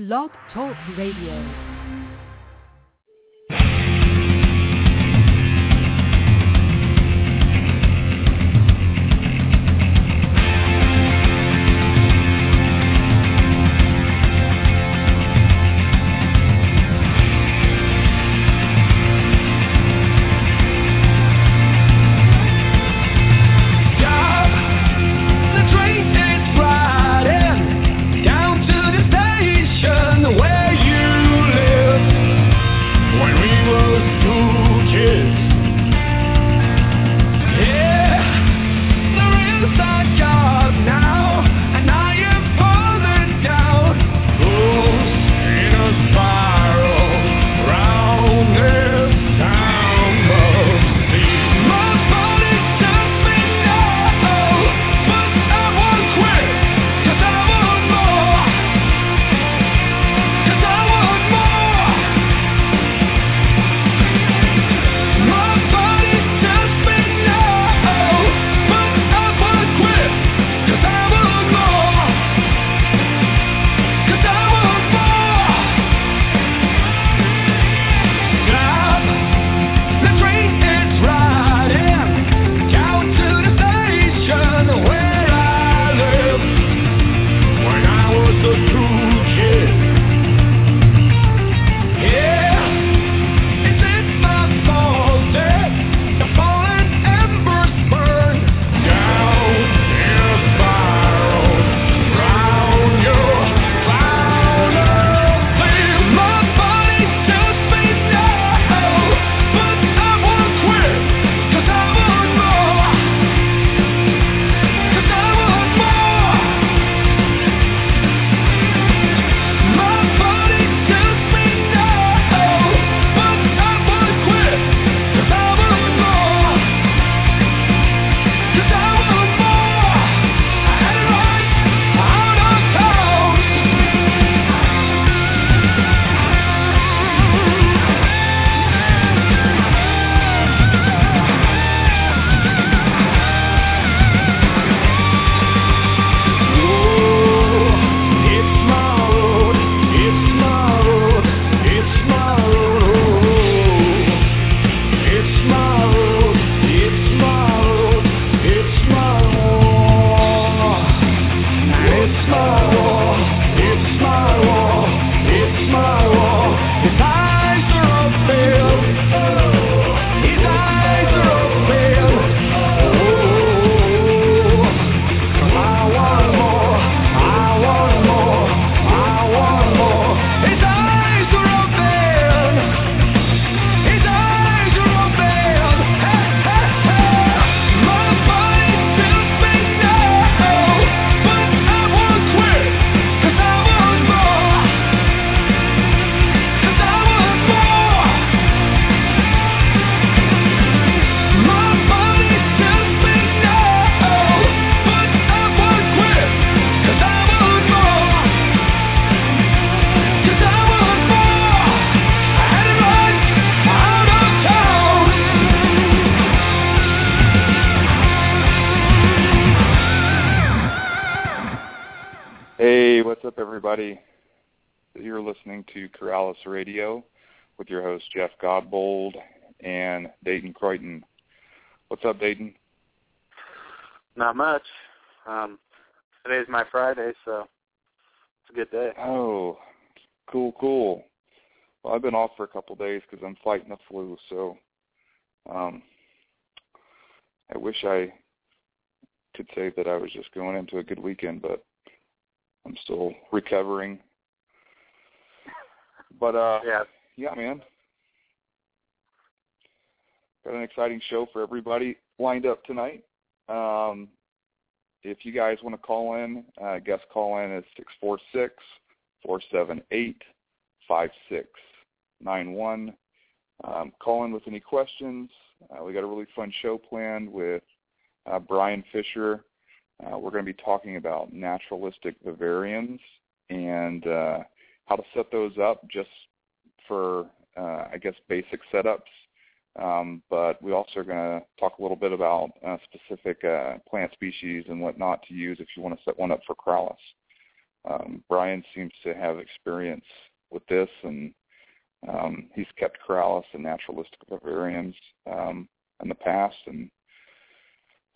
Blog Talk Radio. Radio with your host Jeff Godbold and Dayton Croyton. What's up, Dayton? Not much. Um, today's my Friday, so it's a good day. Oh, cool, cool. Well, I've been off for a couple of days because I'm fighting the flu, so um, I wish I could say that I was just going into a good weekend, but I'm still recovering but uh yeah, yeah, man. Got an exciting show for everybody lined up tonight. Um, if you guys want to call in, uh, guest call in is six four six four seven eight five six nine one. Um, call in with any questions. Uh, we got a really fun show planned with uh, Brian Fischer. Uh, we're going to be talking about naturalistic vivariums and uh, how to set those up just for, uh, I guess, basic setups. Um, but we also are going to talk a little bit about uh, specific uh, plant species and what not to use if you want to set one up for Corallus. um, Brian seems to have experience with this, and um, he's kept corallus and naturalistic vivariums um, in the past, and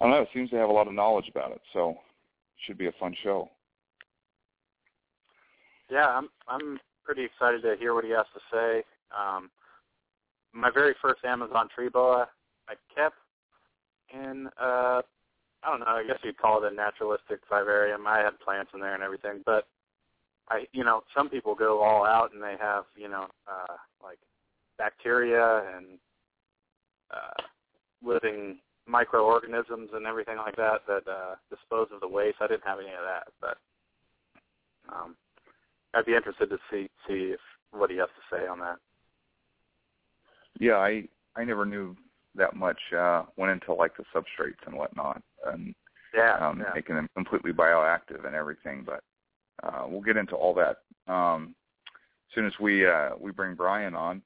I don't know. It seems to have a lot of knowledge about it, so it should be a fun show. Yeah, I'm I'm pretty excited to hear what he has to say. Um, my very first Amazon tree boa I kept in uh I don't know, I guess you'd call it a naturalistic vivarium. I had plants in there and everything, but I you know, some people go all out and they have, you know, uh like bacteria and uh living microorganisms and everything like that that uh dispose of the waste. I didn't have any of that, but um I'd be interested to see see if what he has to say on that. Yeah, I I never knew that much uh went into like the substrates and whatnot and yeah, um yeah. making them completely bioactive and everything, but uh we'll get into all that um as soon as we uh we bring Brian on.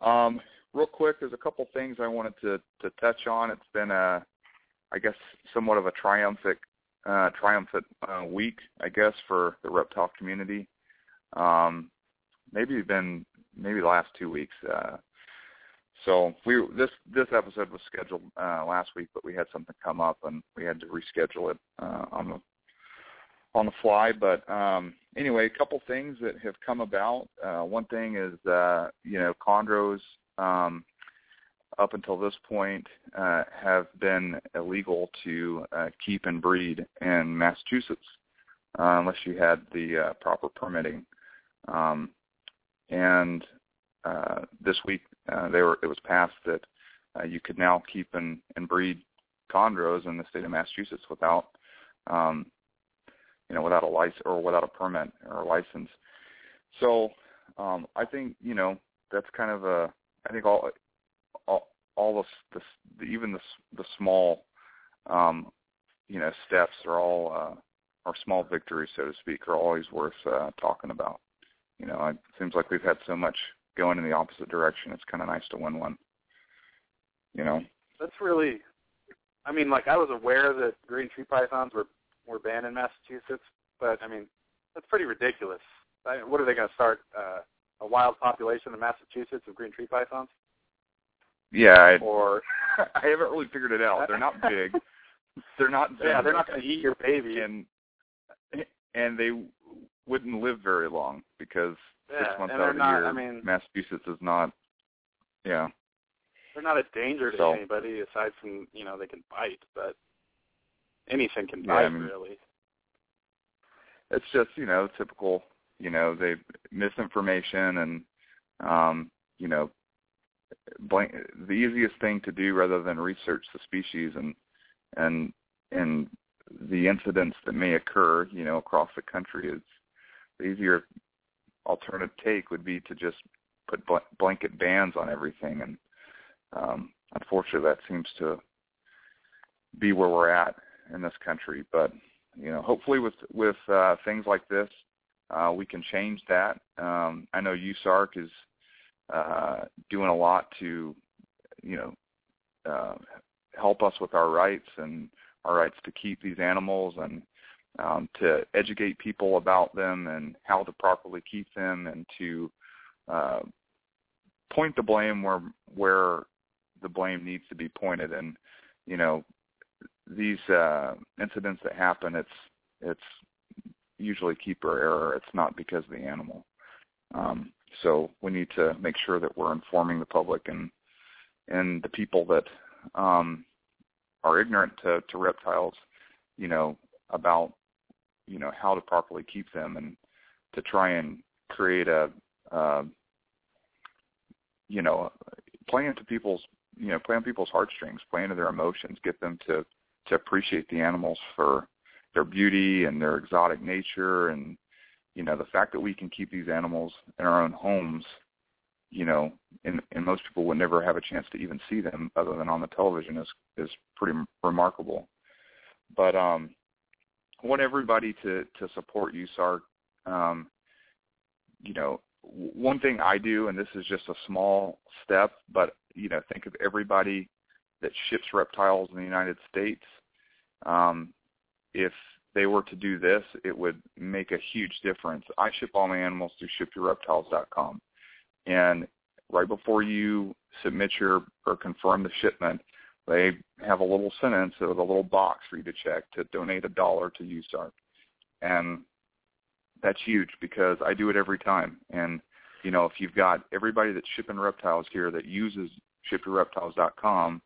Um real quick there's a couple things I wanted to to touch on. It's been a I guess somewhat of a triumphant uh triumphant uh week, I guess, for the reptile community. Um maybe been maybe the last two weeks. Uh so we this this episode was scheduled uh, last week, but we had something come up and we had to reschedule it uh, on the on the fly. But um, anyway, a couple things that have come about. Uh, one thing is uh, you know chondros um, up until this point uh, have been illegal to uh, keep and breed in Massachusetts uh, unless you had the uh, proper permitting. Um, and uh, this week uh, they were it was passed that you could now keep and, and breed chondros in the state of Massachusetts without um, you know without a license or without a permit or a license. So um, I think you know that's kind of a I think all all, all the, the even the the small um, you know steps are all uh, or small victories so to speak are always worth uh, talking about. You know, it seems like we've had so much going in the opposite direction. It's kind of nice to win one. You know. That's really. I mean, like I was aware that green tree pythons were were banned in Massachusetts, but I mean, that's pretty ridiculous. I, what are they going to start uh, a wild population in Massachusetts of green tree pythons? Yeah, I, or I haven't really figured it out. They're not big. they're not. Yeah, they're not going to eat your baby. And and they wouldn't live very long because yeah, six months out of the year, I mean, Massachusetts is not. Yeah. They're not a danger to So- anybody aside from you know they can bite, but anything can Yeah, bite I mean- really. It's just you know typical. You know they misinformation and um, you know blank, the easiest thing to do rather than research the species and and and the incidents that may occur you know across the country is the easier alternative take would be to just put bl- blanket bans on everything and um unfortunately that seems to be where we're at in this country. But you know hopefully with with uh things like this uh we can change that. Um i know USARK is uh doing a lot to you know uh help us with our rights and our rights to keep these animals and um, to educate people about them and how to properly keep them and to uh, point the blame where where the blame needs to be pointed. And you know these uh, incidents that happen it's it's usually keeper error. It's not because of the animal. Um, so we need to make sure that we're informing the public and and the people that um, are ignorant to, to reptiles, you know, about you know how to properly keep them and to try and create a uh, you know play into people's you know play on people's heartstrings, play into their emotions, get them to to appreciate the animals for their beauty and their exotic nature and you know the fact that we can keep these animals in our own homes you know and and most people would never have a chance to even see them other than on the television is is pretty remarkable. But um I want everybody to to support USARK um you know one thing I do and this is just a small step but you know think of everybody that ships reptiles in the United States. Um if they were to do this, it would make a huge difference. I ship all my animals through shipyourreptiles.com, and right before you submit your or confirm the shipment, they have a little sentence or a little box for you to check to donate a dollar to USARK, and that's huge because I do it every time. And you know, if you've got everybody that's shipping reptiles here that uses shipyourreptiles.com,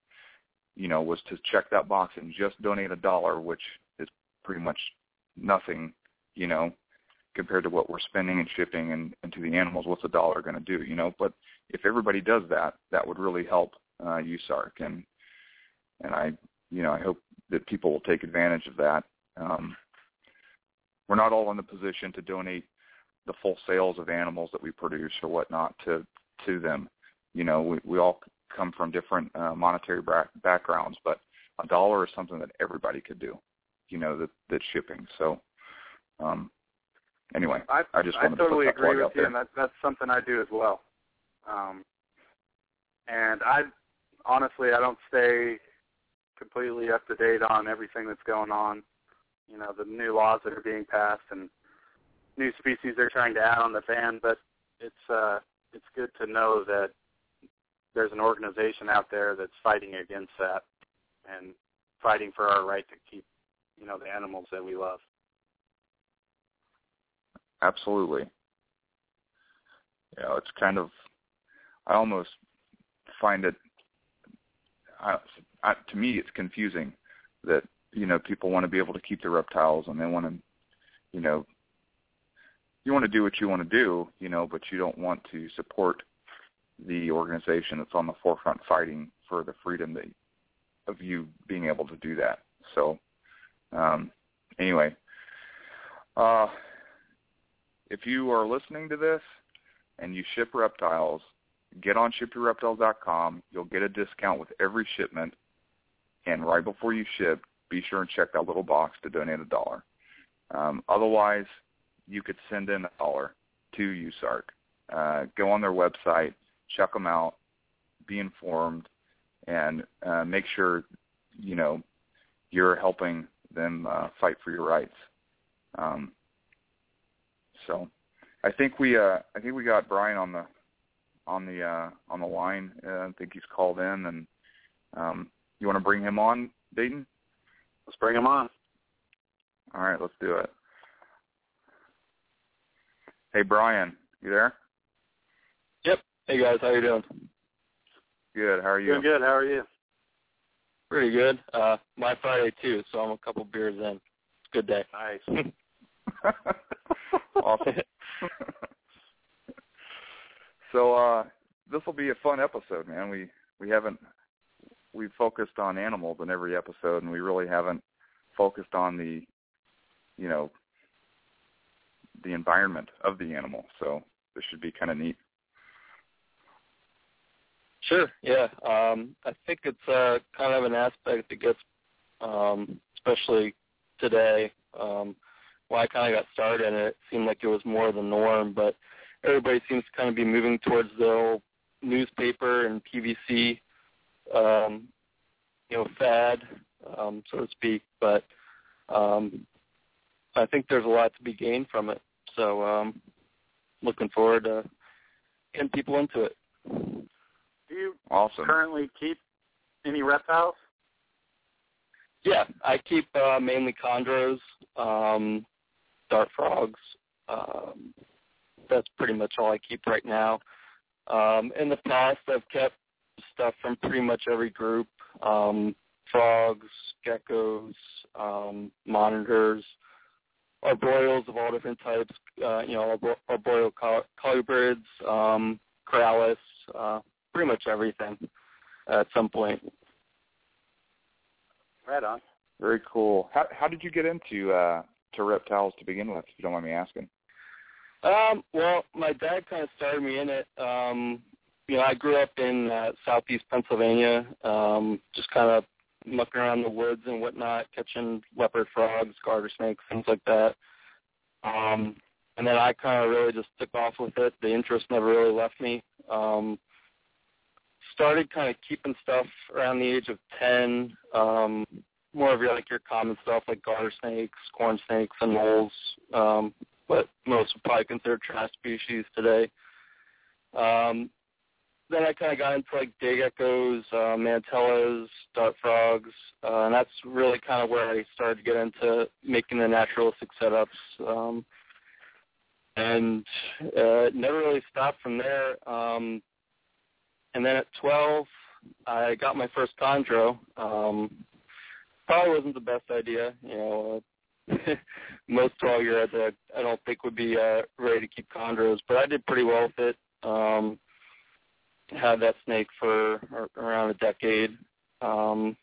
you know, was to check that box and just donate a dollar, which pretty much nothing, you know, compared to what we're spending and shipping and, and to the animals, what's a dollar going to do, you know? But if everybody does that, that would really help uh, USARK, and and I, you know, I hope that people will take advantage of that. Um, we're not all in the position to donate the full sales of animals that we produce or whatnot to to them. You know, we, we all come from different uh, monetary bra- backgrounds, but a dollar is something that everybody could do. You know, that that's shipping. So, um, anyway, I, I just I wanted totally to put that agree with you, there. and that, that's something I do as well. Um, and I honestly, I don't stay completely up to date on everything that's going on. You know, the new laws that are being passed and new species they're trying to add on the fan. But it's uh, it's good to know that there's an organization out there that's fighting against that and fighting for our right to keep, you know, the animals that we love. Absolutely. You know, it's kind of, I almost find it, I, to me, it's confusing that, you know, people want to be able to keep their reptiles and they want to, you know, you want to do what you want to do, you know, but you don't want to support the organization that's on the forefront fighting for the freedom that, of you being able to do that. So, um, anyway, uh, if you are listening to this and you ship reptiles, get on shipyourreptiles.com. You'll get a discount with every shipment. And right before you ship, be sure and check that little box to donate a dollar. Um, otherwise, you could send in a dollar to USARK. Uh, go on their website, check them out, be informed, and uh, make sure you know you're helping them uh, fight for your rights. Um, so, I think we uh, I think we got Brian on the on the uh, on the line. Uh, I think he's called in, and um, you want to bring him on, Dayton? Let's bring him on. All right, let's do it. Hey, Brian, you there? Yep. Hey guys, how you doing? Good. How are you? Doing good. How are you? Pretty good. Uh my Friday too, so I'm a couple beers in. It's a good day. Nice. awesome. so uh this will be a fun episode, man. We we haven't we focused on animals in every episode and we really haven't focused on the you know the environment of the animal. So this should be kind of neat. Sure. Yeah. Um I think it's uh kind of an aspect that gets um especially today um when I kind of got started in it, it seemed like it was more the norm, but everybody seems to kind of be moving towards the old newspaper and PVC, um, you know, fad, um, so to speak. But um, I think there's a lot to be gained from it. So um, looking forward to getting people into it. Do you Awesome. currently keep any reptiles? Yeah, I keep uh, mainly chondros, um, dart frogs. Um, that's pretty much all I keep right now. Um, in the past, I've kept stuff from pretty much every group: um, frogs, geckos, um, monitors, arboreals of all different types. Uh, you know, arboreal col- colubrids, um, corallus, uh, pretty much everything at some point. Right on. Very cool. How how did you get into uh to reptiles to begin with, if you don't mind me asking? Um, well, my dad kind of started me in it. Um, you know, I grew up in uh, southeast Pennsylvania, um, just kind of mucking around the woods and whatnot, catching leopard frogs, garter snakes, things like that. Um, and then I kind of really just took off with it. The interest never really left me. Um, started kind of keeping stuff around the age of 10. Um, more of your like your common stuff like garter snakes, corn snakes, and moles. Um, what most would probably consider trash species today. Um, then I kind of got into like day geckos, uh, mantellas, dart frogs, uh, and that's really kind of where I started to get into making the naturalistic setups. Um, and uh, never really stopped from there. Um, and then at 12, I got my first chondro. Um, probably wasn't the best idea. You know, uh, most 12 year olds I, I don't think would be uh, ready to keep chondros, but I did pretty well with it. Um, had that snake for around a decade. Um,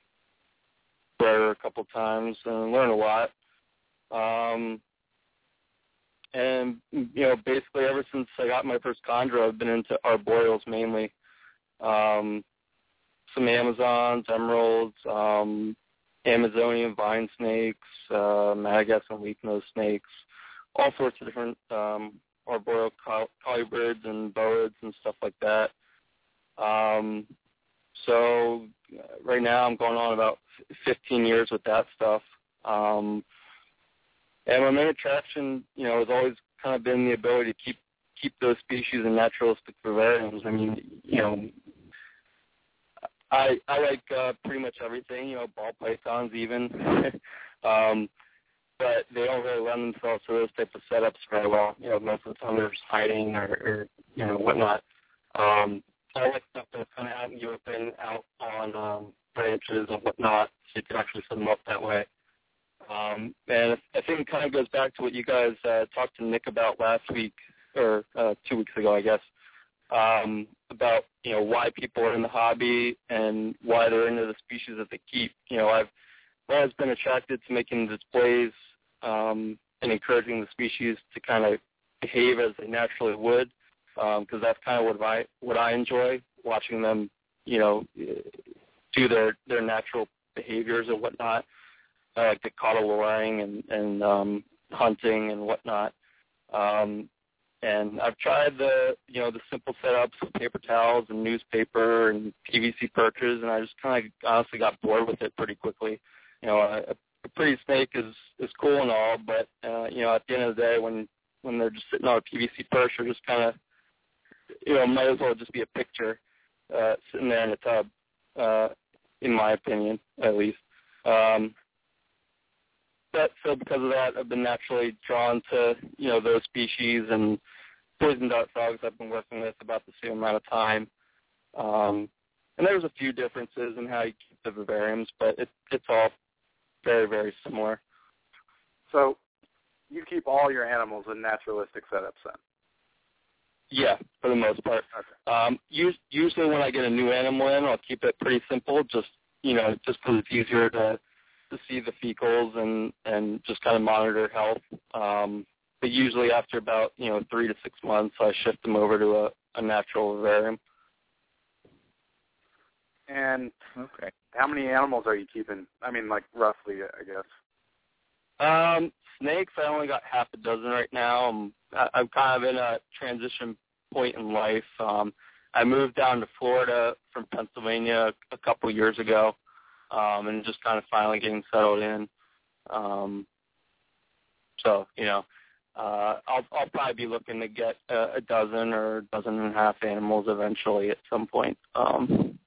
bred her a couple times and learned a lot. Um, and you know, basically ever since I got my first chondro, I've been into arboreals mainly. Um, some Amazons, emeralds, um, Amazonian vine snakes, uh, Madagascar leaf nose snakes, all sorts of different um, arboreal colubrids and boas and stuff like that. Um, so right now I'm going on about 15 years with that stuff. Um, and my main attraction, you know, has always kind of been the ability to keep keep those species in naturalistic vivariums. I mean, you know, I I like uh, pretty much everything, you know, ball pythons even, um, but they don't really lend themselves to those type of setups very well. You know, most of the time they're just hiding or, or you know whatnot. Um, I like stuff that's kind of out in the open, out on um, branches and whatnot, so you can actually set them up that way. Um, and I think it kind of goes back to what you guys uh, talked to Nick about last week or uh, two weeks ago, I guess, um, about you know why people are in the hobby and why they're into the species that they keep. You know, I've always been attracted to making displays um, and encouraging the species to kind of behave as they naturally would, because um, that's kind of what I what I enjoy watching them. You know, do their their natural behaviors and whatnot I like the coddling and and um, hunting and whatnot. Um, and I've tried the you know the simple setups of paper towels and newspaper and PVC perches, and I just kind of honestly got bored with it pretty quickly. You know, a, a pretty snake is is cool and all, but uh, you know at the end of the day, when when they're just sitting on a PVC perch, they're just kind of you know might as well just be a picture uh, sitting there in a tub, uh, in my opinion, at least. Um, that so because of that, I've been naturally drawn to you know those species and poison dart frogs. I've been working with about the same amount of time, um, and there's a few differences in how you keep the vivariums, but it, it's all very very similar. So, you keep all your animals in naturalistic setups then? Yeah, for the most part. Okay. Um, usually when I get a new animal in, I'll keep it pretty simple, just you know, just because it's easier to to see the fecals and and just kind of monitor health. Um, but usually after about you know three to six months, I shift them over to a, a natural vivarium. And okay, how many animals are you keeping? I mean, like roughly, I guess. Um, snakes, I only got half a dozen right now. I'm I'm kind of in a transition point in life. Um, I moved down to Florida from Pennsylvania a couple years ago um, and just kind of finally getting settled in. Um, so you know, uh, I'll I'll probably be looking to get a, a dozen or a dozen and a half animals eventually at some point. Um,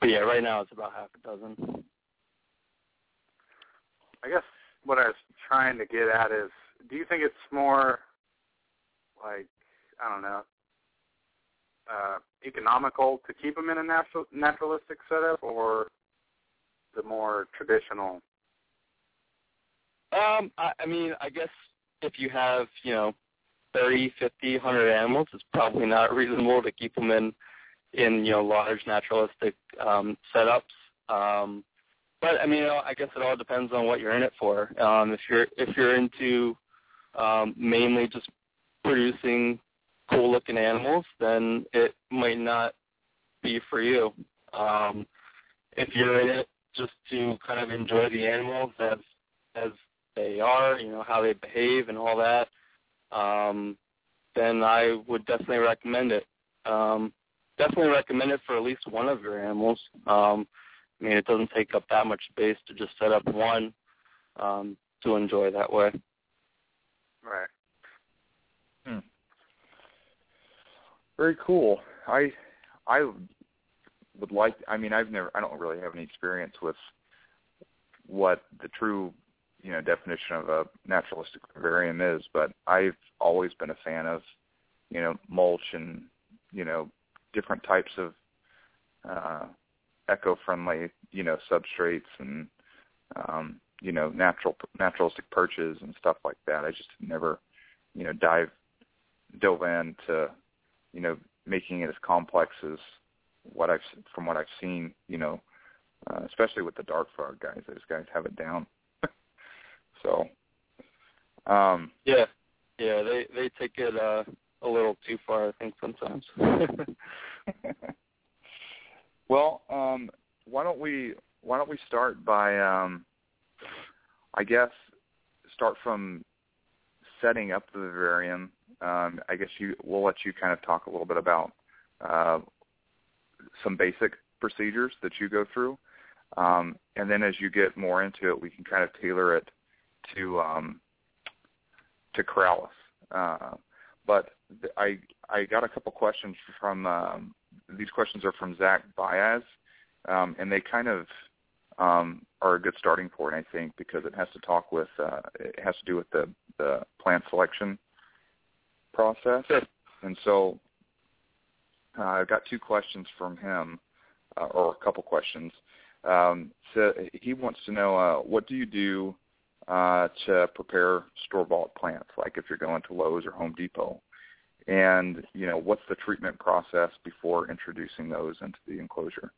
but yeah, right now it's about half a dozen. I guess what I was trying to get at is, do you think it's more like I don't know, uh, economical to keep them in a natural naturalistic setup, or the more traditional? Um, I, I mean, I guess if you have, you know, thirty, fifty, 100 animals, it's probably not reasonable to keep them in, in you know, large naturalistic um, setups. Um, but I mean, I guess it all depends on what you're in it for. Um, if you're if you're into um, mainly just producing cool looking animals, then it might not be for you. Um, if you're in it just to kind of enjoy the animals as as they are, you know, how they behave and all that, um, then I would definitely recommend it. Um, definitely recommend it for at least one of your animals. Um, I mean, it doesn't take up that much space to just set up one um, to enjoy that way. Right. Hmm. Very cool. I I would like. I mean, I've never. I don't really have any experience with what the true, you know, definition of a naturalistic vivarium is, but I've always been a fan of, you know, mulch and you know, different types of uh, eco-friendly, you know, substrates and um, you know, natural naturalistic perches and stuff like that. I just never, you know, dive dove into, you know, making it as complex as what I've from what I've seen, you know, uh, especially with the dart frog guys. Those guys have it down. so, um, yeah, yeah, they they take it uh, a little too far, I think sometimes. well, um, why don't we why don't we start by um, I guess start from setting up the vivarium. Um, I guess you we'll let you kind of talk a little bit about uh, some basic procedures that you go through, um, and then as you get more into it, we can kind of tailor it to um, to Corallus. Uh, but I I got a couple questions from um, these questions are from Zach Baez, um, and they kind of um, are a good starting point, I think, because it has to talk with uh, it has to do with the the plant selection process. Sure. And so uh, I've got two questions from him, uh, or a couple questions. Um, so he wants to know uh, what do you do uh, to prepare store-bought plants, like if you're going to Lowe's or Home Depot, and you know what's the treatment process before introducing those into the enclosure.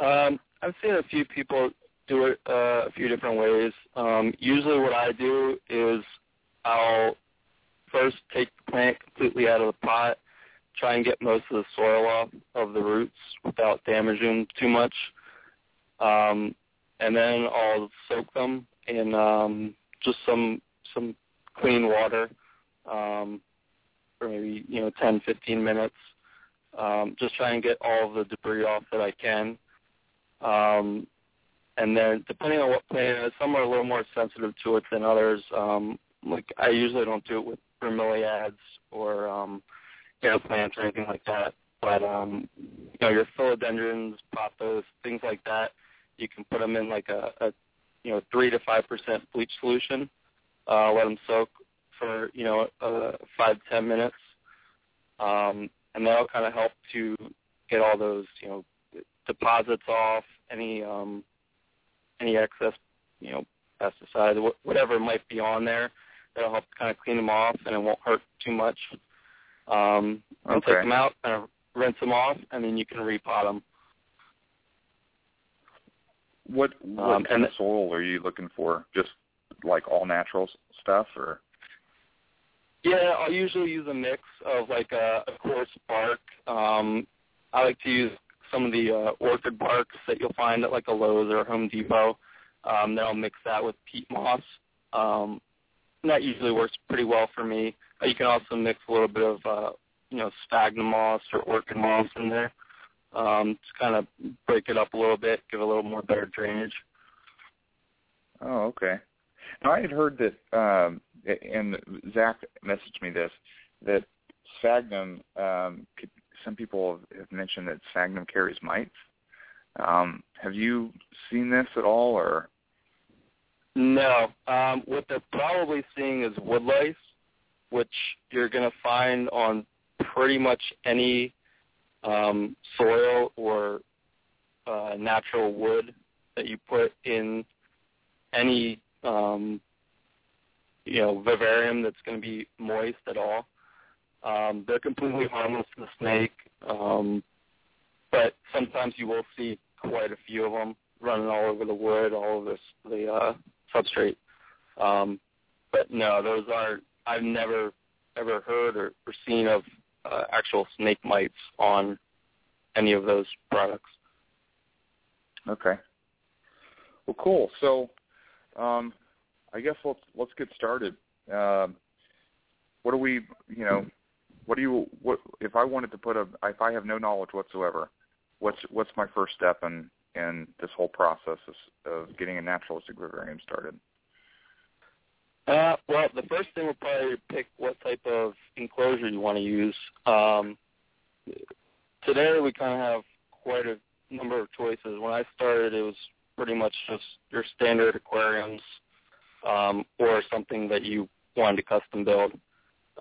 Um, I've seen a few people do it uh, a few different ways. Um, usually, what I do is I'll first take the plant completely out of the pot, try and get most of the soil off of the roots without damaging them too much, um, and then I'll soak them in um, just some some clean water um, for maybe you know 10, 15 minutes. Um, just try and get all of the debris off that I can. Um, and then depending on what plant some are a little more sensitive to it than others. Um, like I usually don't do it with bromeliads or um, air plants or anything like that. But um, you know your philodendrons, pothos, things like that, you can put them in like a, a you know three to five percent bleach solution. Uh, let them soak for you know uh, five to ten minutes, um, and that'll kind of help to get all those you know deposits off, any um, any excess you know pesticides, whatever might be on there. That'll help kind of clean them off, and it won't hurt too much. Um, and okay. take them out, kind of rinse them off, and then you can repot them. What what um, kind of soil are you looking for? Just like all natural stuff, or? Yeah, I'll usually use a mix of like a, a coarse bark. Um, I like to use some of the uh, orchid barks that you'll find at like a Lowe's or a Home Depot. Um, then I'll mix that with peat moss. Um, that usually works pretty well for me. Uh, you can also mix a little bit of uh, you know sphagnum moss or orchid moss in there um, to kind of break it up a little bit, give a little more better drainage. Oh, okay. Now I had heard that, um, and Zach messaged me this, that sphagnum. Um, could, some people have mentioned that sphagnum carries mites. Um, have you seen this at all, or? No. Um, what they're probably seeing is wood lice, which you're going to find on pretty much any um, soil or uh, natural wood that you put in any um, you know vivarium that's going to be moist at all. Um, they're completely harmless to the snake, um, but sometimes you will see quite a few of them running all over the wood, all over the, the uh, substrate. Um, but no, those are I've never ever heard or, or seen of uh, actual snake mites on any of those products. Okay. Well, cool. So, um, I guess let's let's get started. Um, what do we, you know, what do you, what if I wanted to put a, if I have no knowledge whatsoever, what's what's my first step in in this whole process of, of getting a naturalistic vivarium started? Uh, well, the first thing would probably pick what type of enclosure you want to use. Um, today we kind of have quite a number of choices. When I started, it was pretty much just your standard aquariums um, or something that you wanted to custom build.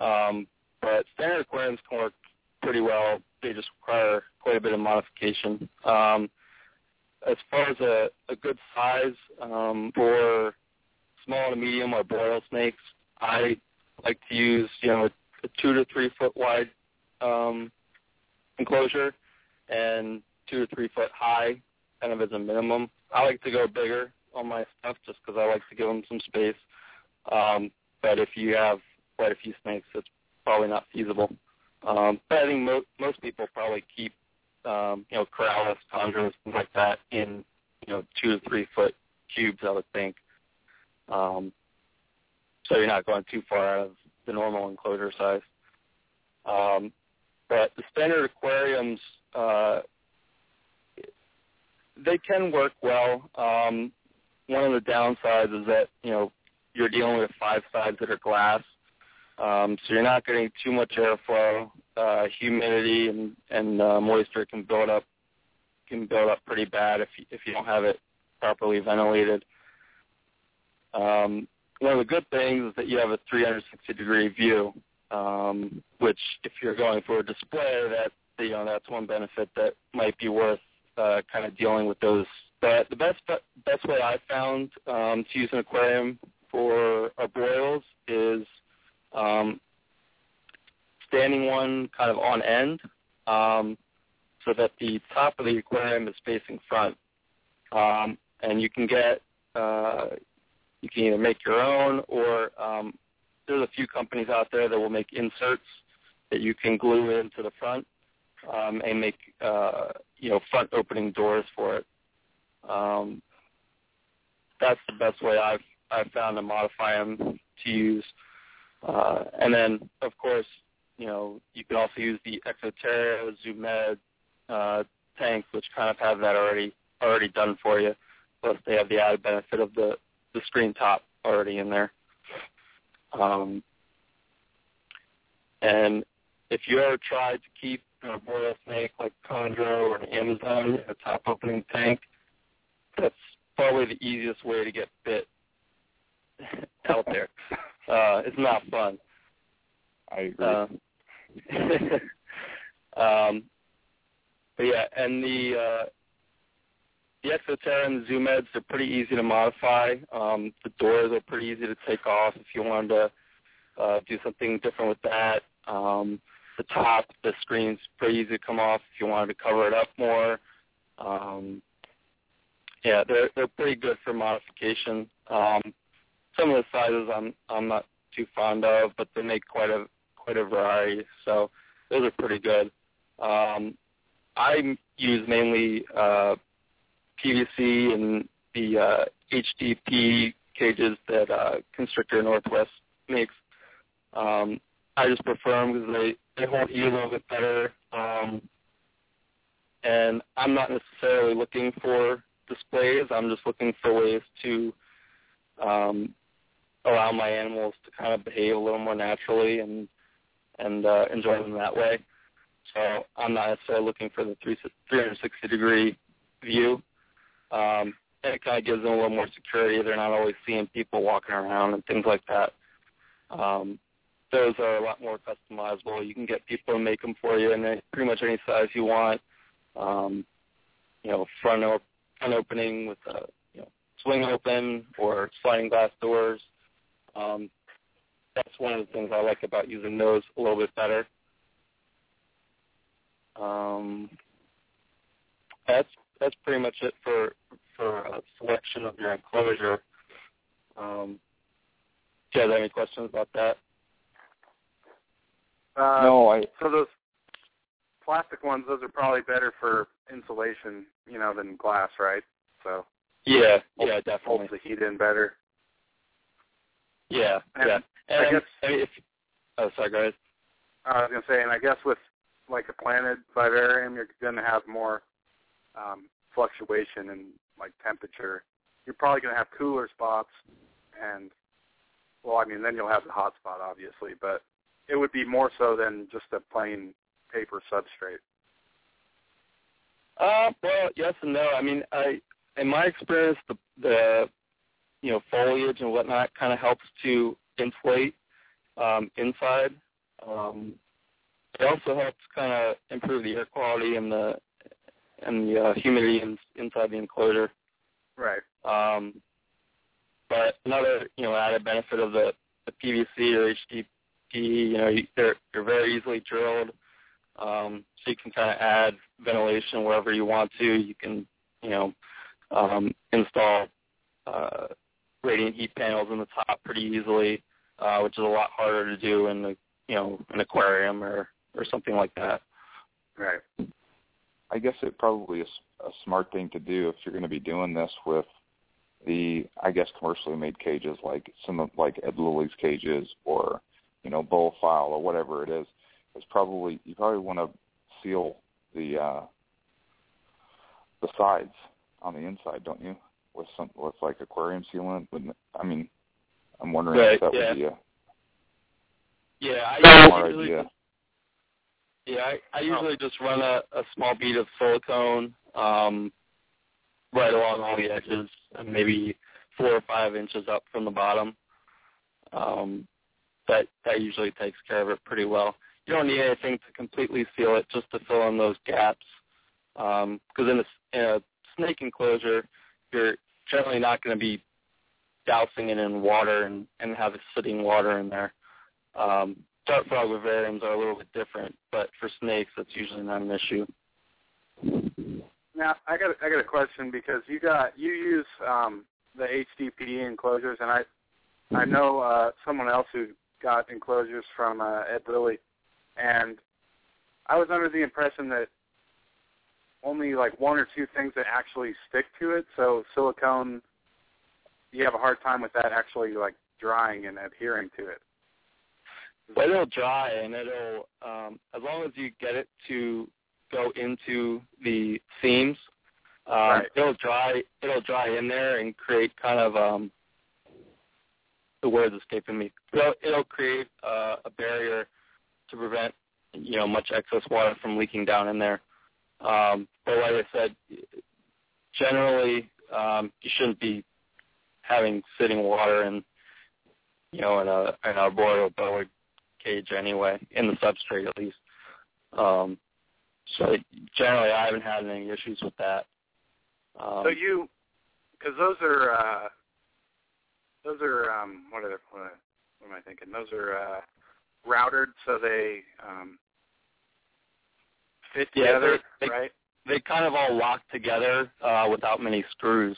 Um, but standard aquariums can work pretty well. They just require quite a bit of modification. Um, as far as a, a good size um, for small to medium arboreal snakes, I like to use you know a, a two to three foot wide um, enclosure and two to three foot high, kind of as a minimum. I like to go bigger on my stuff just because I like to give them some space. Um, but if you have quite a few snakes, it's probably not feasible. Um, but I think mo- most people probably keep, um, you know, corallus, chondros, things like that in, you know, two to three foot cubes, I would think. Um, so you're not going too far out of the normal enclosure size. Um, but the standard aquariums, uh, they can work well. Um, one of the downsides is that you know you're dealing with five sides that are glass, um, so you're not getting too much airflow. Uh, humidity and, and uh, moisture can build up can build up pretty bad if you, if you don't have it properly ventilated. Um, one of the good things is that you have a 360 degree view, um, which if you're going for a display, that you know that's one benefit that might be worth uh, kind of dealing with those. But the best best way I found um, to use an aquarium for arboreals is um, standing one kind of on end, um, so that the top of the aquarium is facing front, um, and you can get uh, you can either make your own or um, there's a few companies out there that will make inserts that you can glue into the front um, and make uh, you know front opening doors for it. Um, that's the best way I've I've found to modify them to use. Uh, and then of course you know you can also use the Exo Terra Zoomed uh, tanks, which kind of have that already already done for you. Plus they have the added benefit of the the screen top already in there. Um, and if you ever tried to keep a snake like chondro or an Amazon, in a top opening tank, that's probably the easiest way to get bit out there. Uh, it's not fun. I agree. Uh, um, but yeah, and the uh, the Exo Terra and the Zoo Meds are pretty easy to modify. Um, the doors are pretty easy to take off if you wanted to uh, do something different with that. Um, the top, the screen's pretty easy to come off if you wanted to cover it up more. Um, yeah, they're they're pretty good for modification. Um, some of the sizes I'm I'm not too fond of, but they make quite a quite a variety, so those are pretty good. Um, I use mainly uh, PVC and the uh, HDP cages that uh, Constrictor Northwest makes. Um, I just prefer them because they they hold heat a little bit better. Um, and I'm not necessarily looking for displays. I'm just looking for ways to um, allow my animals to kind of behave a little more naturally and and uh, enjoy them that way. So I'm not necessarily looking for the 360 degree view. Um, and it kind of gives them a little more security. They're not always seeing people walking around and things like that. Um, those are a lot more customizable. You can get people to make them for you in pretty much any size you want. Um, you know, front, op- front opening with a you know, swing open or sliding glass doors. Um, that's one of the things I like about using those a little bit better. Um, that's that's pretty much it for for a selection of your enclosure. Um, do you have any questions about that? Uh, no, I So those plastic ones, those are probably better for insulation, you know, than glass, right? So Yeah, yeah, definitely. holds the heat in better. Yeah, And yeah. And I guess I mean, if, oh, sorry, go ahead. I was gonna say, and I guess with like a planted vivarium, you're gonna have more um, fluctuation in like temperature, you're probably going to have cooler spots, and well, I mean, then you'll have the hot spot, obviously, but it would be more so than just a plain paper substrate. Uh, well, yes and no. I mean, I in my experience, the the you know foliage and whatnot kind of helps to insulate um, inside. Um, it also helps kind of improve the air quality and the and the uh, humidity in, inside the enclosure. Right. Um, but another you know added benefit of the, the PVC or HDPE, you know, they're they're very easily drilled, um, so you can kind of add ventilation wherever you want to. You can you know um, install uh, radiant heat panels in the top pretty easily, uh, which is a lot harder to do in the you know an aquarium or or something like that. Right. I guess it probably is a smart thing to do if you're going to be doing this with the I guess commercially made cages like some of like Ed Lilly's cages or you know Boaphile or whatever it is. It's probably you probably want to seal the uh the sides on the inside, don't you? With some with like aquarium sealant. Wouldn't I mean I'm wondering right, if that yeah. would be a Yeah, I smart usually idea. just, yeah, I, I usually just run a, a small bead of silicone um, right along all the edges, and maybe four or five inches up from the bottom. Um, that that usually takes care of it pretty well. You don't need anything to completely seal it, just to fill in those gaps. Because in, a, in a snake enclosure, you're generally not going to be dousing it in water and, and have it sitting water in there. Um, dart frog vivariums are a little bit different, but for snakes, that's usually not an issue. Now I got I got a question because you got you use um, the HDPE enclosures, and I I know uh, someone else who got enclosures from uh, Ed Lilly, and I was under the impression that only like one or two things that actually stick to it. So silicone, you have a hard time with that actually like drying and adhering to it. But it'll dry, and it'll um, as long as you get it to go into the seams, um, Right. it'll dry. It'll dry in there and create kind of um, the word's escaping me. It'll, it'll create uh, a barrier to prevent you know much excess water from leaking down in there. Um, but like I said, generally um, you shouldn't be having sitting water in you know in a an arboreal boa cage anyway, in the substrate at least. Um, so generally, I haven't had any issues with that. Um, so you, because those are uh, those are um, what are they, what am I thinking? Those are uh, routed so they um, fit Yeah, together, they- they- right? they kind of all lock together uh, without many screws,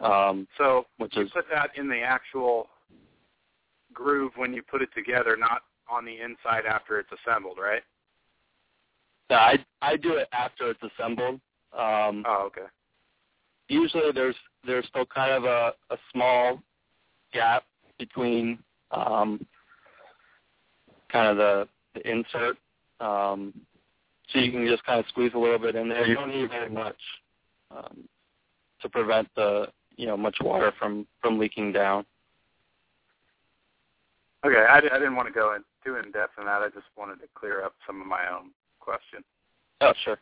um, So which you is put that in the actual groove when you put it together, not on the inside after it's assembled, right? yeah, I I do it after it's assembled. Um, Oh, okay. usually there's there's still kind of a, a small gap between um, kind of the, the insert. Um, so you can just kind of squeeze a little bit in there. You don't need very much um, to prevent the you know much water from from leaking down. Okay, I, I didn't want to go in too in depth in that. I just wanted to clear up some of my own questions. Oh sure.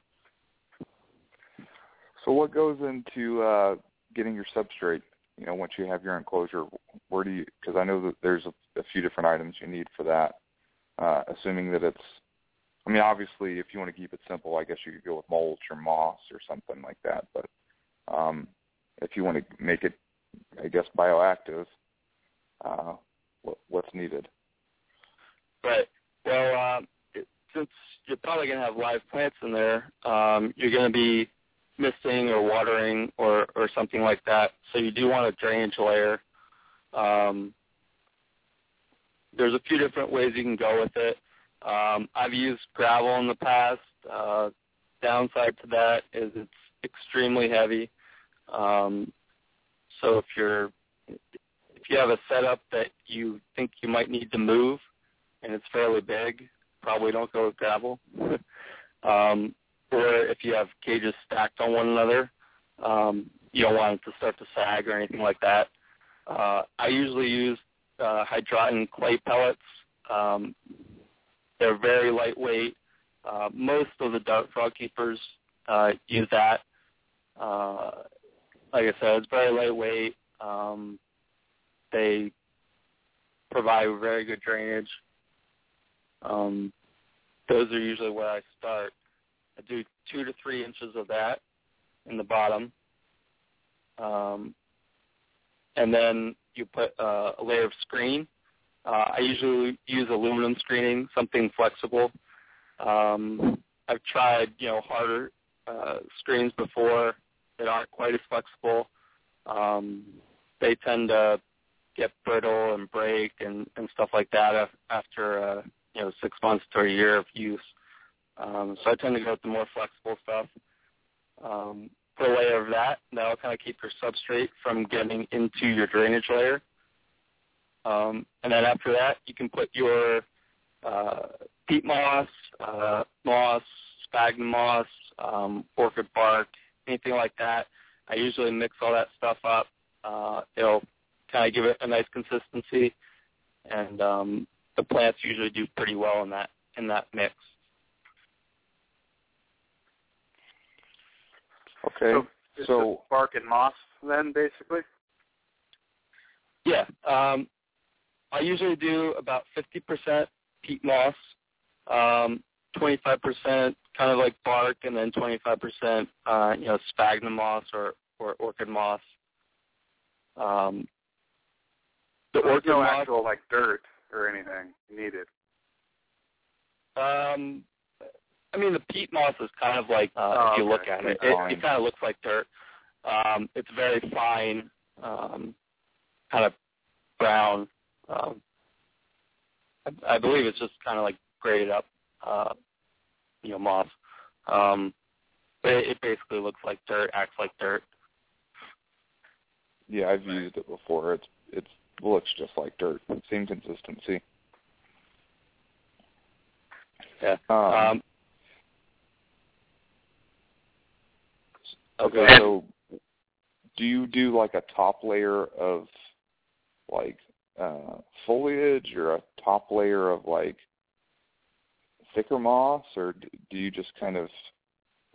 So what goes into uh, getting your substrate? You know, once you have your enclosure, where do you? Because I know that there's a, a few different items you need for that. Uh, assuming that it's, I mean, obviously, if you want to keep it simple, I guess you could go with mulch or moss or something like that. But um, if you want to make it, I guess, bioactive, uh, what, what's needed? Right. Well, um, since you're probably going to have live plants in there, um, you're going to be misting or watering or, or something like that. So you do want a drainage layer. Um, there's a few different ways you can go with it. Um, I've used gravel in the past. Uh, downside to that is it's extremely heavy. Um, so if you're if you have a setup that you think you might need to move and it's fairly big, probably don't go with gravel. um, or if you have cages stacked on one another, um, you don't want it to start to sag or anything like that. Uh, I usually use uh, Hydroton clay pellets. Um, they're very lightweight. Uh, most of the dart frog keepers uh, use that. Uh, like I said, it's very lightweight. Um, they provide very good drainage. Um, those are usually where I start. I do two to three inches of that in the bottom. Um, and then you put uh, a layer of screen. Uh, I usually use aluminum screening, something flexible. Um, I've tried, you know, harder uh, screens before that aren't quite as flexible. Um, they tend to get brittle and break and, and stuff like that after uh, you know six months to a year of use. Um, so I tend to go with the more flexible stuff. Um, put a layer of that. That'll kind of keep your substrate from getting into your drainage layer. Um, and then after that, you can put your uh, peat moss, uh, moss, sphagnum moss, um, orchid bark, anything like that. I usually mix all that stuff up. Uh, it'll kind of give it a nice consistency, and um, the plants usually do pretty well in that in that mix. Okay. So, so bark and moss then, basically. Yeah. Um, I usually do about 50% peat moss, um, 25% kind of like bark, and then 25% uh, you know sphagnum moss or, or orchid moss. Um, the so there's orchid no moss, actual like dirt or anything needed. Um, I mean, the peat moss is kind of like uh, Oh, if you okay. look at it, it, it kind of looks like dirt. Um, it's very fine, um, kind of brown. Um, I, I believe it's just kind of like graded up, uh, you know, moss. Um, but it, it basically looks like dirt, acts like dirt. yeah, I've used it before. It's it's looks just like dirt. Same consistency. Yeah. Um, Um, okay, okay. so do you do like a top layer of like uh foliage or a top layer of like thicker moss or do you just kind of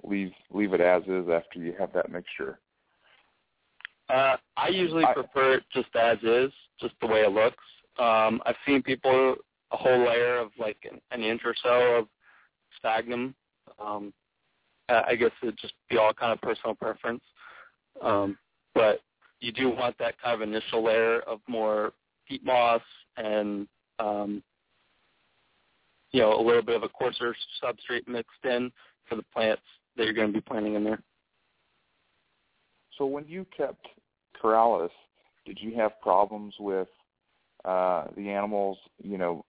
leave leave it as is after you have that mixture? Uh, I usually I- prefer it just as is, just the way it looks. Um, I've seen people a whole layer of like an, an inch or so of sphagnum. Um, I guess it'd just be all kind of personal preference. Um, but you do want that kind of initial layer of more peat moss and um, you know a little bit of a coarser substrate mixed in for the plants that you're going to be planting in there. So when you kept Corallus, did you have problems with uh the animals, you know,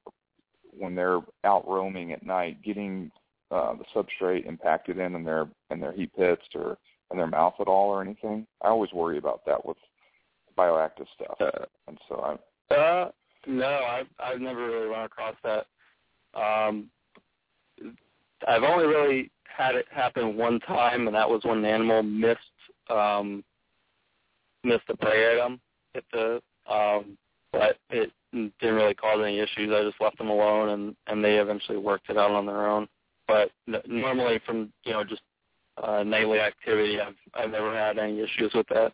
when they're out roaming at night, getting uh the substrate impacted in in their in their heat pits or in their mouth at all or anything? I always worry about that with bioactive stuff. Uh, and so I Uh, no, I've I've never really run across that. Um, I've only really had it happen one time, and that was when an animal missed um, missed a prey item at the. Um, but it didn't really cause any issues. I just left them alone, and and they eventually worked it out on their own. But n- normally, from you know just uh, nightly activity, I've I've never had any issues with that.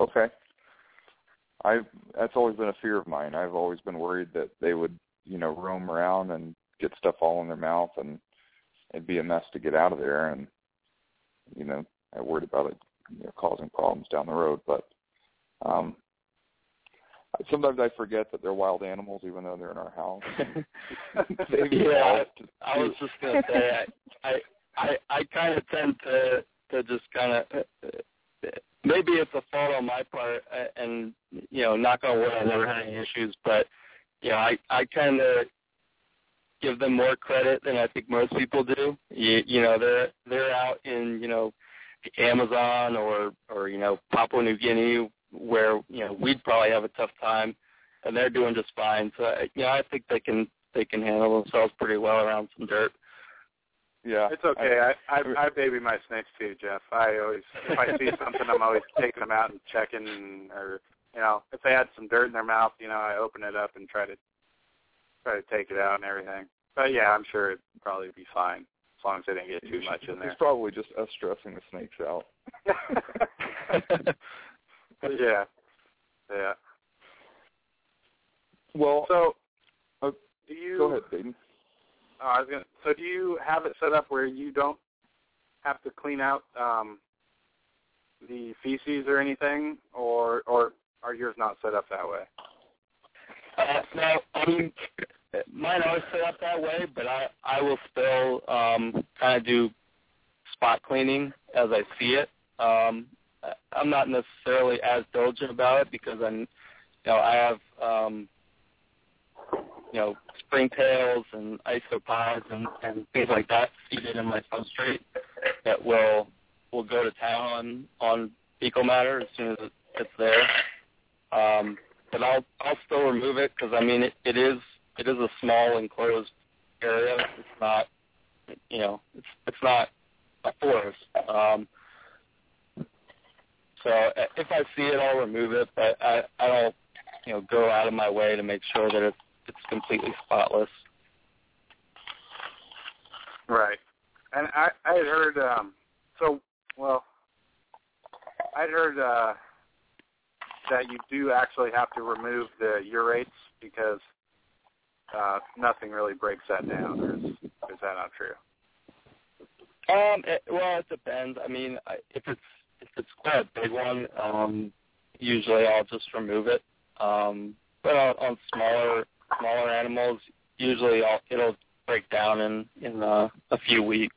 Okay. I that's always been a fear of mine. I've always been worried that they would, you know, roam around and get stuff all in their mouth and it'd be a mess to get out of there and you know, I worried about it you know, causing problems down the road. But um sometimes I forget that they're wild animals even though they're in our house. Yeah, I was just gonna say I I I, I kind of tend to to just kind of maybe it's a fault on my part, uh, and you know, knock on wood, I never had any issues, but you know, I I kind of give them more credit than I think most people do. You, you know, they're they're out in you know Amazon or or you know Papua New Guinea where you know we'd probably have a tough time, and they're doing just fine. So you know, I think they can they can handle themselves pretty well around some dirt. Yeah, it's okay. I I, I baby my snakes too, Jeff. I always if I see something, I'm always taking them out and checking, or you know, if they had some dirt in their mouth, you know, I open it up and try to try to take it out and everything. But yeah, I'm sure it'd probably be fine as long as they didn't get too much in there. It's probably just us stressing the snakes out. yeah, yeah. Well, so uh, do you? Go ahead, Baden. Oh, I was gonna. So do you have it set up where you don't have to clean out um, the feces or anything, or or are yours not set up that way? Uh, no, I mean mine always set up that way, but I I will still um, kind of do spot cleaning as I see it. Um, I'm not necessarily as diligent about it because I'm, you know, I have um, you know springtails and isopods and, and things like that seeded in my substrate that will will go to town on, on fecal matter as soon as it's there. Um, but I'll I'll still remove it because I mean it, it is it is a small enclosed area. It's not you know it's it's not a forest. Um, so if I see it, I'll remove it, but I I don't you know go out of my way to make sure that it's it's completely spotless. Right, and I I had heard um so well I'd heard uh that you do actually have to remove the urates because uh, nothing really breaks that down, or is, is that not true? Um, it, well, it depends. I mean, I, if it's if it's quite a big one, um, usually I'll just remove it. Um, but on, on smaller smaller animals, usually I'll, it'll break down in in uh, a few weeks.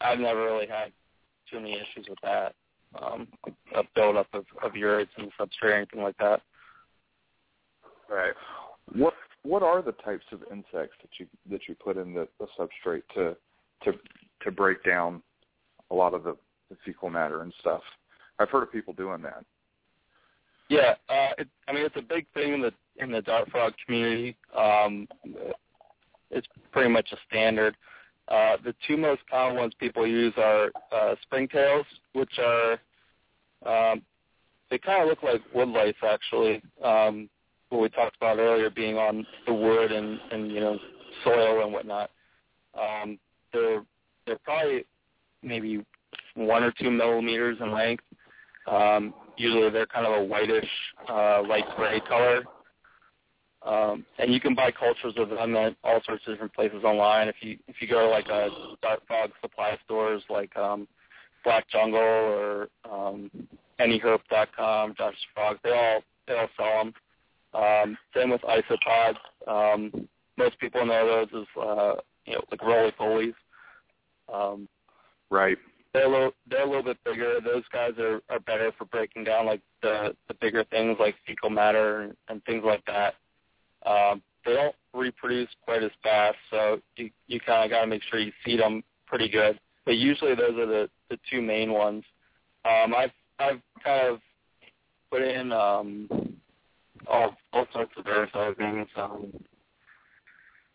I've never really had too many issues with that um, a buildup of, of in the substrate or anything like that. Right. What what are the types of insects that you that you put in the, the substrate to to to break down a lot of the, the fecal matter and stuff? I've heard of people doing that. Yeah, uh, it, I mean it's a big thing in the in the dart frog community. Um, it's pretty much a standard. Uh, the two most common ones people use are uh, springtails, which are um, they kind of look like wood lice actually. Um, what we talked about earlier, being on the wood and, and you know soil and whatnot. Um, they're they're probably maybe one or two millimeters in length. Um, usually they're kind of a whitish, uh, light gray color. Um, and you can buy cultures of them at all sorts of different places online. If you if you go to like a dart frog supply stores like um, Black Jungle or um, NEHerp.com, Josh Frogs, they all they all sell them. Um, same with isopods. Um, most people know those as uh, you know like roly polies. Um, right. They're a little they're a little bit bigger. Those guys are are better for breaking down like the the bigger things like fecal matter and, and things like that. Um, they don't reproduce quite as fast, so you you kind of got to make sure you feed them pretty good. But usually those are the the two main ones. Um, I've I've kind of put in um, all all sorts of other things, um,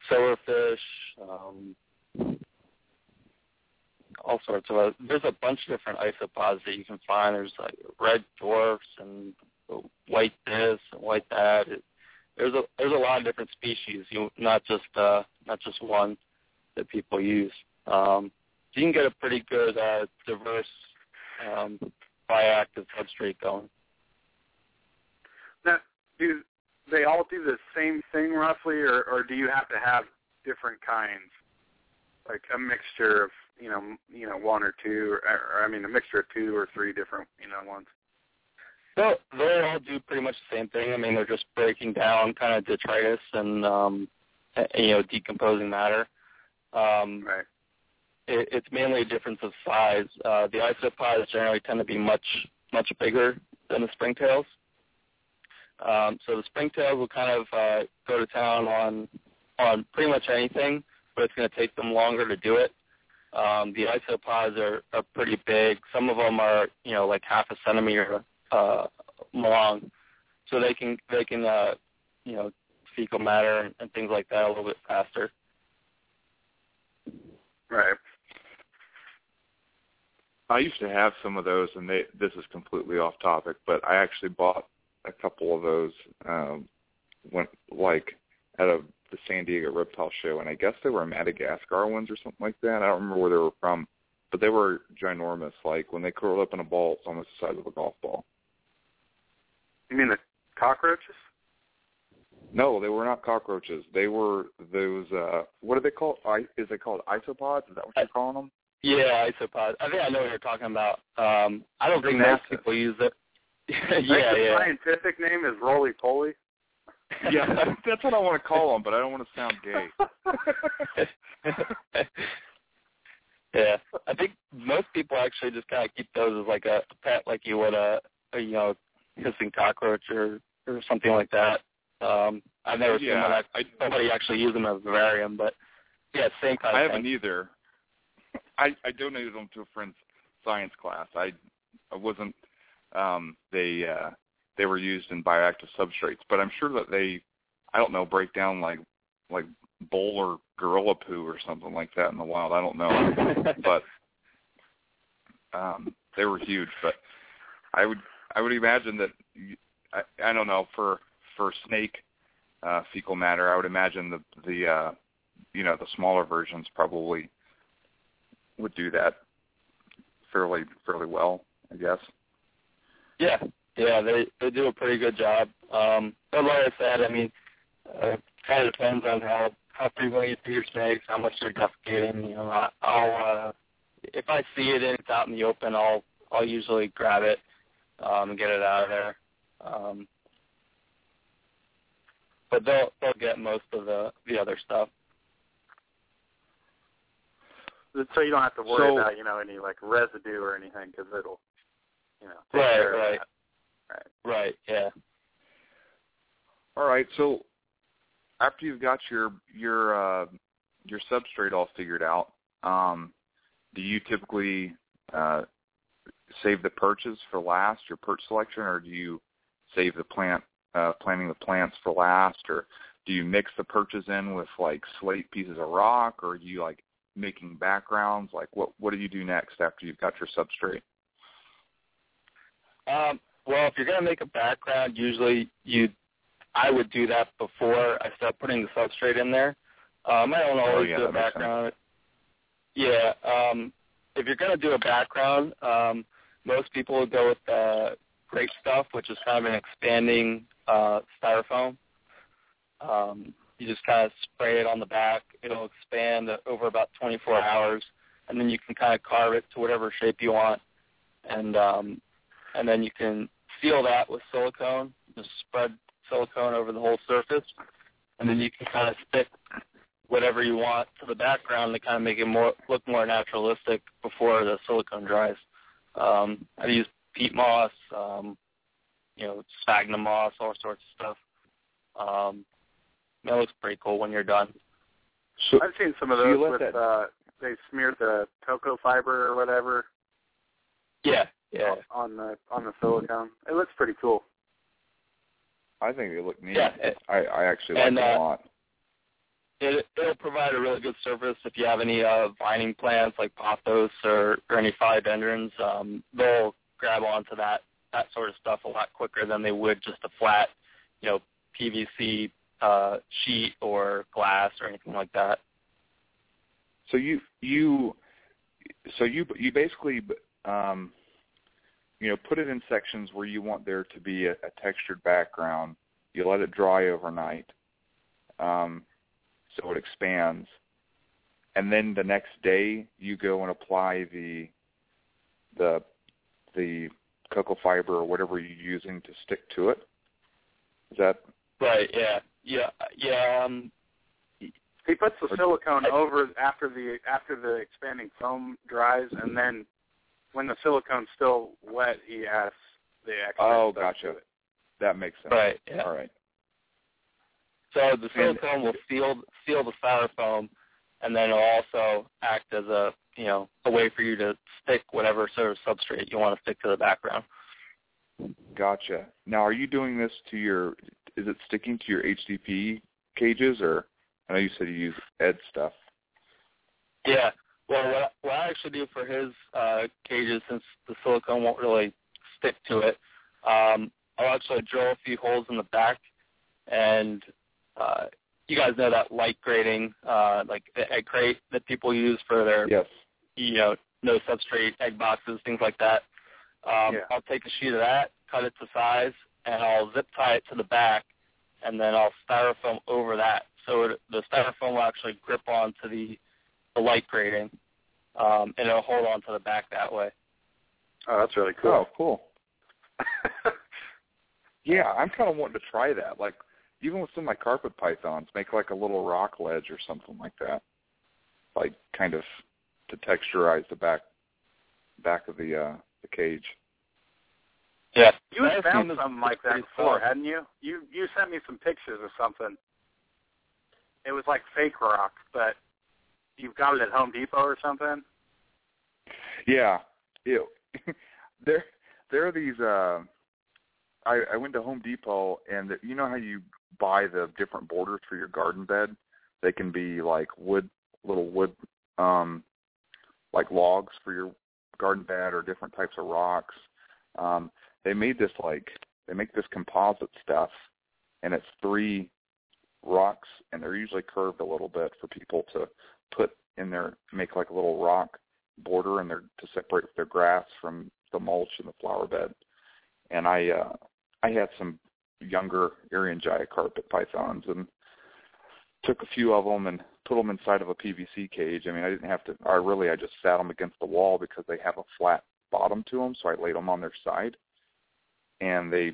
silverfish, um, all sorts of. Other, there's a bunch of different isopods that you can find. There's like red dwarfs and white this and white that. It, there's a there's a lot of different species, you not just uh, not just one that people use. Um, so you can get a pretty good uh, diverse um, bioactive substrate going. Now, do they all do the same thing roughly, or, or do you have to have different kinds, like a mixture of you know you know one or two, or, or I mean a mixture of two or three different you know ones? They'll, they all do pretty much the same thing. I mean, they're just breaking down kind of detritus and um, you know decomposing matter. Um, right. It, it's mainly a difference of size. Uh, the isopods generally tend to be much much bigger than the springtails. Um, so the springtails will kind of uh, go to town on on pretty much anything, but it's going to take them longer to do it. Um, the isopods are, are pretty big. Some of them are, you know, like half a centimeter uh, long, so they can they can uh, you know fecal matter and, and things like that a little bit faster. Right. I used to have some of those, and they. This is completely off topic, but I actually bought a couple of those um, when like at a the San Diego Reptile Show, and I guess they were Madagascar ones or something like that. I don't remember where they were from, but they were ginormous. Like when they curled up in a ball, it's almost the size of a golf ball. You mean the cockroaches? No, they were not cockroaches. They were those. uh What are they called? I, is it called isopods? Is that what you're calling them? Yeah, isopods. I think I know what you're talking about. Um, I don't think most people use it. yeah, I think the yeah. scientific name is roly poly. Yeah, that's what I want to call them, but I don't want to sound gay. yeah, I think most people actually just kind of keep those as like a pet, like you would a, a you know hissing cockroach or or something like that. Um, I've never seen Yeah, one, I- somebody actually use them as a vivarium, but yeah, same kind I of haven't thing. either. I I donated them to a friend's science class. I I wasn't. Um, they uh, they were used in bioactive substrates, but I'm sure that they, I don't know, break down like like bull or gorilla poo or something like that in the wild. I don't know, but um, they were huge. But I would I would imagine that I I don't know for for snake uh, fecal matter. I would imagine the the uh, you know the smaller versions probably would do that fairly fairly well, I guess. Yeah, yeah, they they do a pretty good job. Um, but like I said, I mean, uh, kind of depends on how how frequently you see your snakes, how much they're defecating. You know, I, I'll uh, if I see it and it's out in the open, I'll I'll usually grab it um, and get it out of there. Um, but they'll they'll get most of the the other stuff. So you don't have to worry So- about you know any like residue or anything because it'll you know take Right, care of right. that. Right. Right. Yeah. All right, so after you've got your your uh, your substrate all figured out, um, do you typically uh, save the perches for last, your perch selection, or do you save the plant uh, planting the plants for last, or do you mix the perches in with like slate pieces of rock, or do you like making backgrounds? Like what what do you do next after you've got your substrate? Um, well, if you're gonna make a background, usually you, I would do that before I start putting the substrate in there. Um, I don't always Oh, yeah, do a background. Yeah. Um, if you're gonna do a background, um, most people would go with uh, Great Stuff, which is kind of an expanding uh, styrofoam. Um, you just kind of spray it on the back. It'll expand over about 24 hours, and then you can kind of carve it to whatever shape you want. And um, and then you can seal that with silicone. Just spread silicone over the whole surface, and then you can kind of stick whatever you want to the background to kind of make it more look more naturalistic before the silicone dries. Um, I've used peat moss, um, you know, sphagnum moss, all sorts of stuff. Um, that looks pretty cool when you're done. So I've seen some of those with that- uh they smeared the cocoa fiber or whatever Yeah, yeah, on the on the silicone. It looks pretty cool. I think they look neat. yeah. It, I I actually like And, them a uh, lot. it, it'll provide a really good surface if you have any uh, vining plants like pothos or, or any philodendrons. Um, they'll grab onto that that sort of stuff a lot quicker than they would just a flat, you know, PVC uh, sheet or glass or anything like that. So you you so you you basically um, you know put it in sections where you want there to be a, a textured background. You let it dry overnight, um, so it expands, and then the next day you go and apply the the the cocoa fiber or whatever you're using to stick to it. Is that Right. Yeah. Yeah. Yeah. Um, He puts the Or- silicone over after the after the expanding foam dries, and then when the silicone's still wet, he adds the extra. oh stuff gotcha to it. that makes sense. right. Yeah. All right. So the And- silicone will seal seal the styrofoam, and then it'll also act as a you know a way for you to stick whatever sort of substrate you want to stick to the background. Gotcha. Now, are you doing this to your is it sticking to your HDP cages, or I know you said you use Ed stuff. Yeah. Well, what, what I actually do for his uh, cages, since the silicone won't really stick to it, um, I'll actually drill a few holes in the back, and uh, you guys know that light grating, uh, like the egg crate that people use for their, yes. you know, no substrate egg boxes, things like that. Um, Yeah. I'll take a sheet of that, cut it to size, and I'll zip tie it to the back, and then I'll styrofoam over that. So it, the styrofoam will actually grip onto the, the light grating, um, and it'll hold on to the back that way. Oh, that's really cool. Oh, cool. Yeah, I'm kind of wanting to try that. Like, even with some of my carpet pythons, make like a little rock ledge or something like that. Like, kind of to texturize the back back of the uh the cage. Yeah. you had found seen this something like that before, fun. hadn't you? You you sent me some pictures of something. It was like fake rock, but you've got it at Home Depot or something. Yeah, ew. there there are these. uh I I went to Home Depot and the, you know how you buy the different borders for your garden bed? They can be like wood, little wood, um like logs for your garden bed or different types of rocks. Um, they made this like they make this composite stuff, and it's three rocks, and they're usually curved a little bit for people to put in their make like a little rock border in their to separate their grass from the mulch in the flower bed. And I uh, I had some younger Jaya carpet pythons and took a few of them and put them inside of a PVC cage. I mean, I didn't have to. I really I just sat them against the wall because they have a flat bottom to them, so I laid them on their side, and they,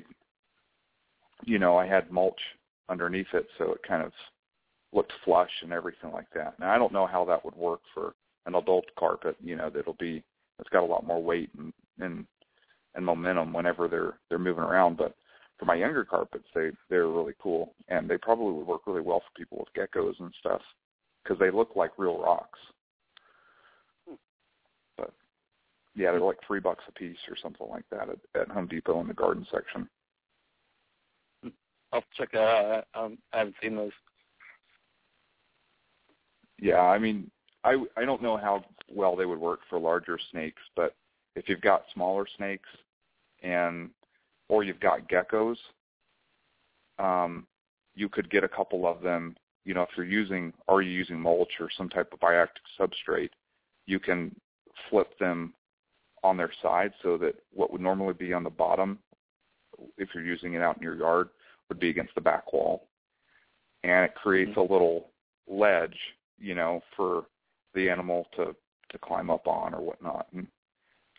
you know, I had mulch underneath it, so it kind of looked flush and everything like that. Now I don't know how that would work for an adult carpet. You know, that'll be it's got a lot more weight and and and momentum whenever they're they're moving around, but for my younger carpets, they they're really cool, and they probably would work really well for people with geckos and stuff because they look like real rocks. But yeah, they're like three bucks a piece or something like that at, at Home Depot in the garden section. I'll check that out. I, I haven't seen those. Yeah, I mean, I I don't know how well they would work for larger snakes, but if you've got smaller snakes and or you've got geckos, um, you could get a couple of them. You know, if you're using are you using mulch or some type of bioactive substrate, you can flip them on their side so that what would normally be on the bottom, if you're using it out in your yard, would be against the back wall, and it creates a little ledge, you know, for the animal to to climb up on or whatnot. And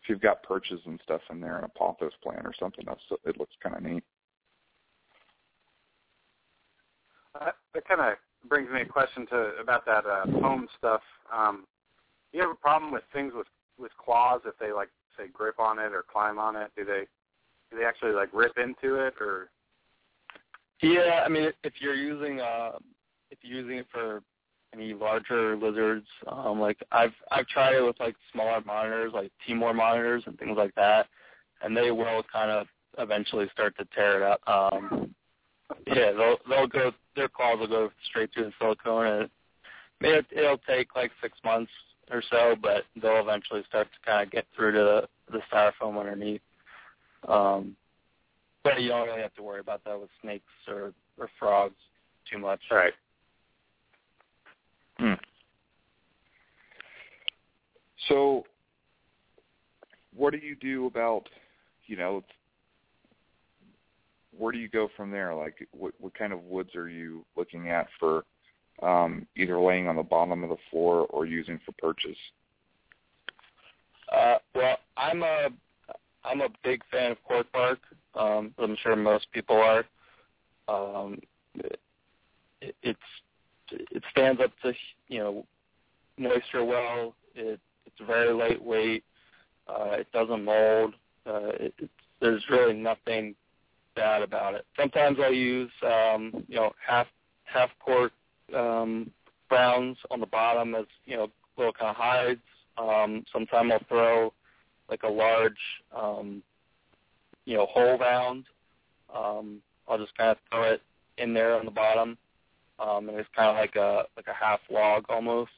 if you've got perches and stuff in there and a pothos plant or something, that's it looks kind of neat. Uh, that kind of brings me a question to about that uh, foam stuff. Um, do you have a problem with things with with claws if they like say grip on it or climb on it? Do they do they actually like rip into it or? Yeah, I mean, if you're using uh, if you're using it for any larger lizards, um, like I've I've tried it with like smaller monitors, like Timor monitors and things like that, and they will kind of eventually start to tear it up. Um, yeah, they'll they'll go their claws will go straight through the silicone, and it, it, it'll take like six months or so, but they'll eventually start to kind of get through to the, the styrofoam underneath. Um, but you don't really have to worry about that with snakes or or frogs too much. Right. Hmm. So, what do you do about, you know, where do you go from there? Like, what what kind of woods are you looking at for um, either laying on the bottom of the floor or using for perches? Uh, well, I'm a I'm a big fan of cork bark. Um, I'm sure most people are. Um, it, it's it stands up to you know moisture well. It it's very lightweight. Uh, it doesn't mold. Uh, it, it's, there's really nothing bad about it. Sometimes I'll use um, you know half half cork um, rounds on the bottom as you know little kind of hides. Um, sometimes I'll throw like a large um, you know whole round. Um, I'll just kind of throw it in there on the bottom, um, and it's kind of like a like a half log almost,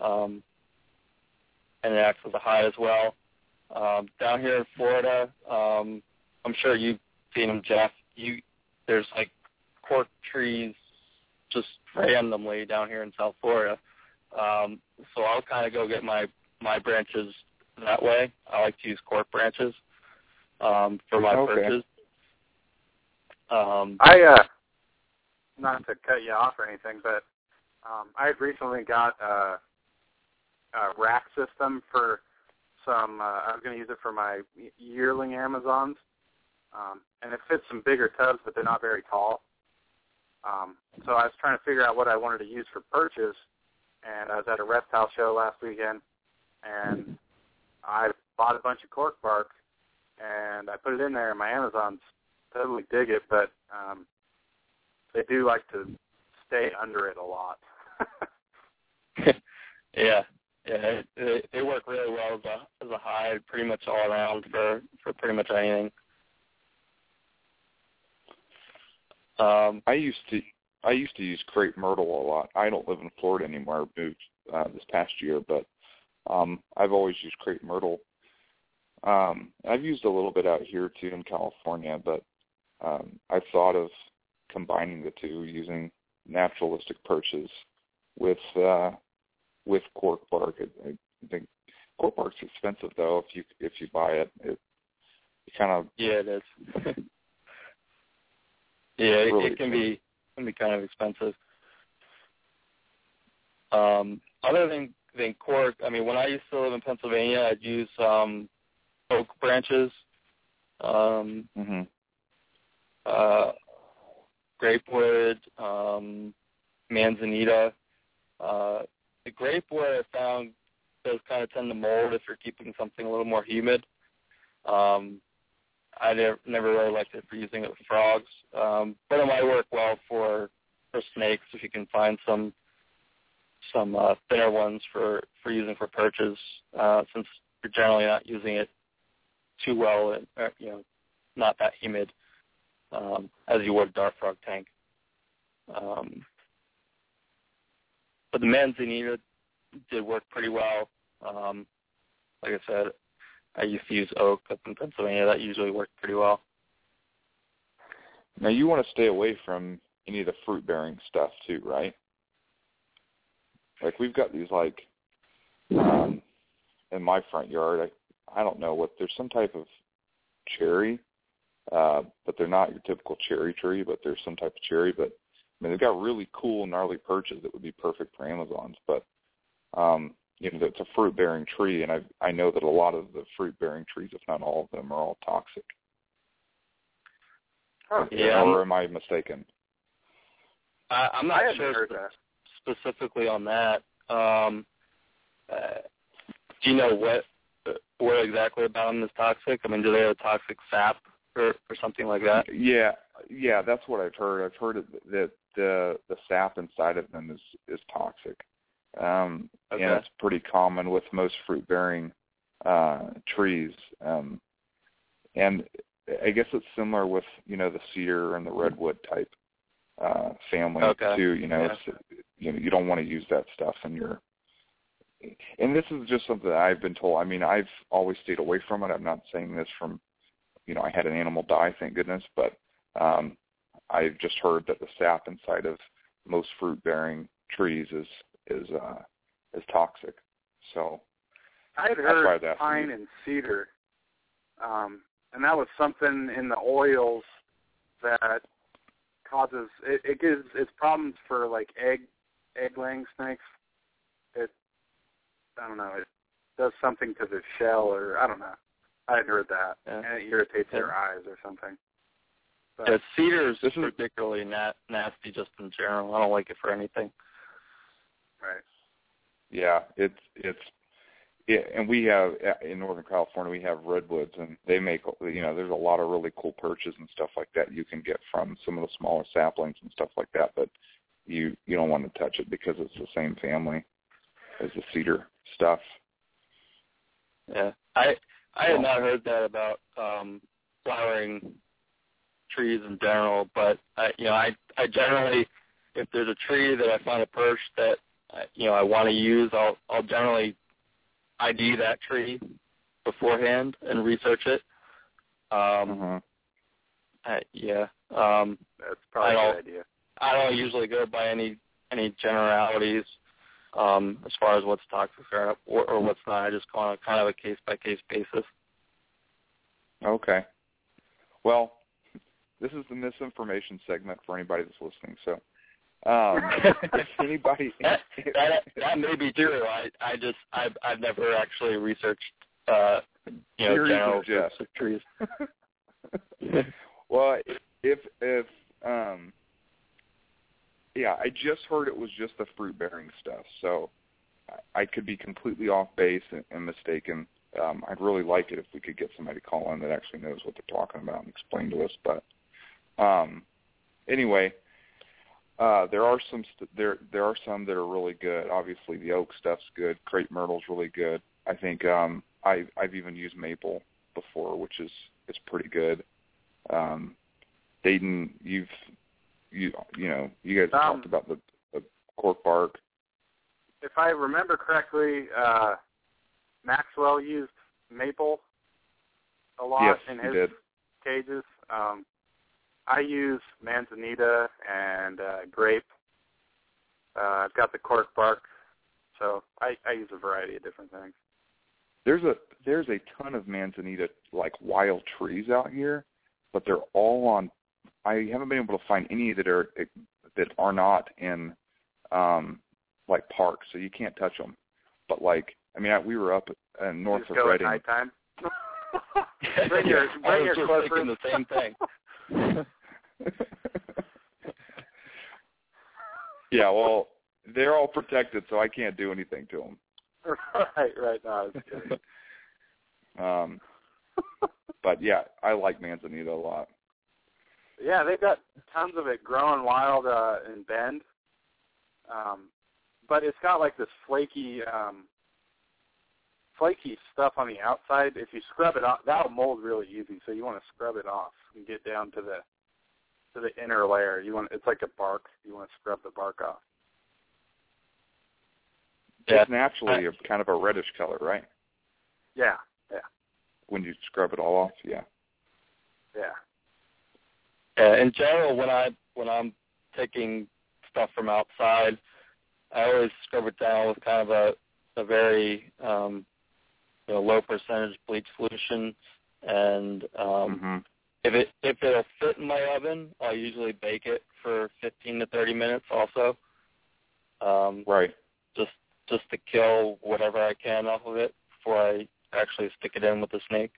um, and it acts as a hide as well. Um, down here in Florida, um, I'm sure you've seen them, Jeff. You there's like cork trees just randomly down here in South Florida. Um, so I'll kind of go get my my branches that way. I like to use cork branches um, for my Okay. perches. Um, I uh not to cut you off or anything, but um I had recently got a, a rack system for some uh I was going to use it for my yearling Amazons. Um and it fits some bigger tubs but they're not very tall. Um so I was trying to figure out what I wanted to use for perches and I was at a reptile show last weekend and I bought a bunch of cork bark and I put it in there and my Amazons totally dig it, but um they do like to stay under it a lot. yeah, yeah, they, they work really well as a as a hide, pretty much all around for for pretty much anything. Um, I used to I used to use crepe myrtle a lot. I don't live in Florida anymore. I moved uh, this past year, but um, I've always used crepe myrtle. Um, I've used a little bit out here too in California, but um, I thought of combining the two, using naturalistic perches with uh, with cork bark. I, I think cork bark's expensive though. If you if you buy it, it, it kind of yeah, it is. yeah, it, Really it can be can be kind of expensive. Um, other than than cork, I mean, when I used to live in Pennsylvania, I'd use um, oak branches, um, hmm uh, grapewood, um, manzanita. Uh, the grapewood I found does kind of tend to mold if you're keeping something a little more humid. Um, I never, really liked it for using it with frogs, um, but it might work well for for snakes if you can find some some uh, thinner ones for for using for perches, uh, since you're generally not using it too well, and uh, you know, not that humid um, as you would dart frog tank. Um, but the manzanita did work pretty well. Um, like I said, I used to use oak up in Pennsylvania. That usually worked pretty well. Now you want to stay away from any of the fruit bearing stuff too, right? Like we've got these like um in my front yard, I I don't know what there's some type of cherry, uh, but they're not your typical cherry tree, but there's some type of cherry, but I mean they've got really cool gnarly perches that would be perfect for Amazons, but um you know, it's a fruit bearing tree and I I know that a lot of the fruit bearing trees, if not all of them, are all toxic. Huh. Yeah, or I'm- I mistaken? I, I'm not hadn't sure heard spe- that. specifically on that. Um, uh, do you know what what exactly about them is toxic? I mean, do they have toxic sap or or something like that? Yeah, yeah, that's what I've heard. I've heard that the the sap inside of them is is toxic, um, Okay. and it's pretty common with most fruit bearing uh, trees. Um, and I guess it's similar with you know the cedar and the redwood type uh, family Okay. too. You know, Yeah. it's, you know you don't want to use that stuff in your. And this is just something that I've been told. I mean, I've always stayed away from it. I'm not saying this from, you know, I had an animal die, thank goodness, but um, I've just heard that the sap inside of most fruit-bearing trees is is uh, is toxic. So I had That's why I was heard pine and cedar, um, and that was something in the oils that causes it, it gives it's problems for like egg egg laying snakes. It I don't know it does something to the shell or I don't know. I had heard that, Yeah. and it irritates Yeah. their eyes or something. But, Yeah, cedar is This is- particularly na- nasty just in general. I don't like it for anything. right. yeah, it's it's yeah, and we have in Northern California we have redwoods and they make you know there's a lot of really cool perches and stuff like that you can get from some of the smaller saplings and stuff like that, but you you don't want to touch it because it's the same family as the cedar stuff. Yeah, I I had not heard that about um, flowering trees in general, but I, you know, I I generally, if there's a tree that I find a perch that you know I want to use, I'll I'll generally ID that tree beforehand and research it. Um, uh-huh. I, yeah, um, that's probably a good idea. I don't usually go by any any generalities um, as far as what's toxic or, or, or what's not. I just go on a kind of a case by case basis. Okay. Well, this is the misinformation segment for anybody that's listening. So, um, if anybody that, that that may be true. I I just I've I've never actually researched uh you know general groups of trees. well, if if um yeah, I just heard it was just the fruit bearing stuff. So I could be completely off base and, and mistaken. Um, I'd really like it if we could get somebody to call in that actually knows what they're talking about and explain to us. But um, anyway, uh, there are some st- there there are some that are really good. Obviously, the oak stuff's good. Crepe myrtle's really good. I think um, I I've even used maple before, which is is pretty good. Um, Dayton, you've you you know you guys um, talked about the, the cork bark. If I remember correctly, uh, Maxwell used maple a lot yes, in his did. cages. Um, I use manzanita and uh, grape. Uh, I've got the cork bark, so I, I use a variety of different things. There's a there's a ton of manzanita like wild trees out here, but they're all on. I haven't been able to find any that are that are not in um like parks, so you can't touch them. But like, I mean, I, we were up uh, north you of go Redding. At nighttime. bring your I bring was your just clippers. the same thing. yeah, well, they're all protected, so I can't do anything to them. right, right. No, I was kidding. um, but yeah, I like manzanita a lot. Yeah, they've got tons of it growing wild uh, in Bend. Um, but it's got like this flaky, um, flaky stuff on the outside. If you scrub it off, that'll mold really easy. So you want to scrub it off and get down to the to the inner layer. You want it's like a bark. You want to scrub the bark off. Yeah. It's naturally a kind of a reddish color, right? Yeah, yeah, When you scrub it all off, yeah. yeah. Yeah, in general, when I when I'm taking stuff from outside, I always scrub it down with kind of a a very um, you know low percentage bleach solution, and um, hmm if it if it'll fit in my oven, I'll usually bake it for 15 to 30 minutes. Also, um, Right. just just to kill whatever I can off of it before I actually stick it in with the snake.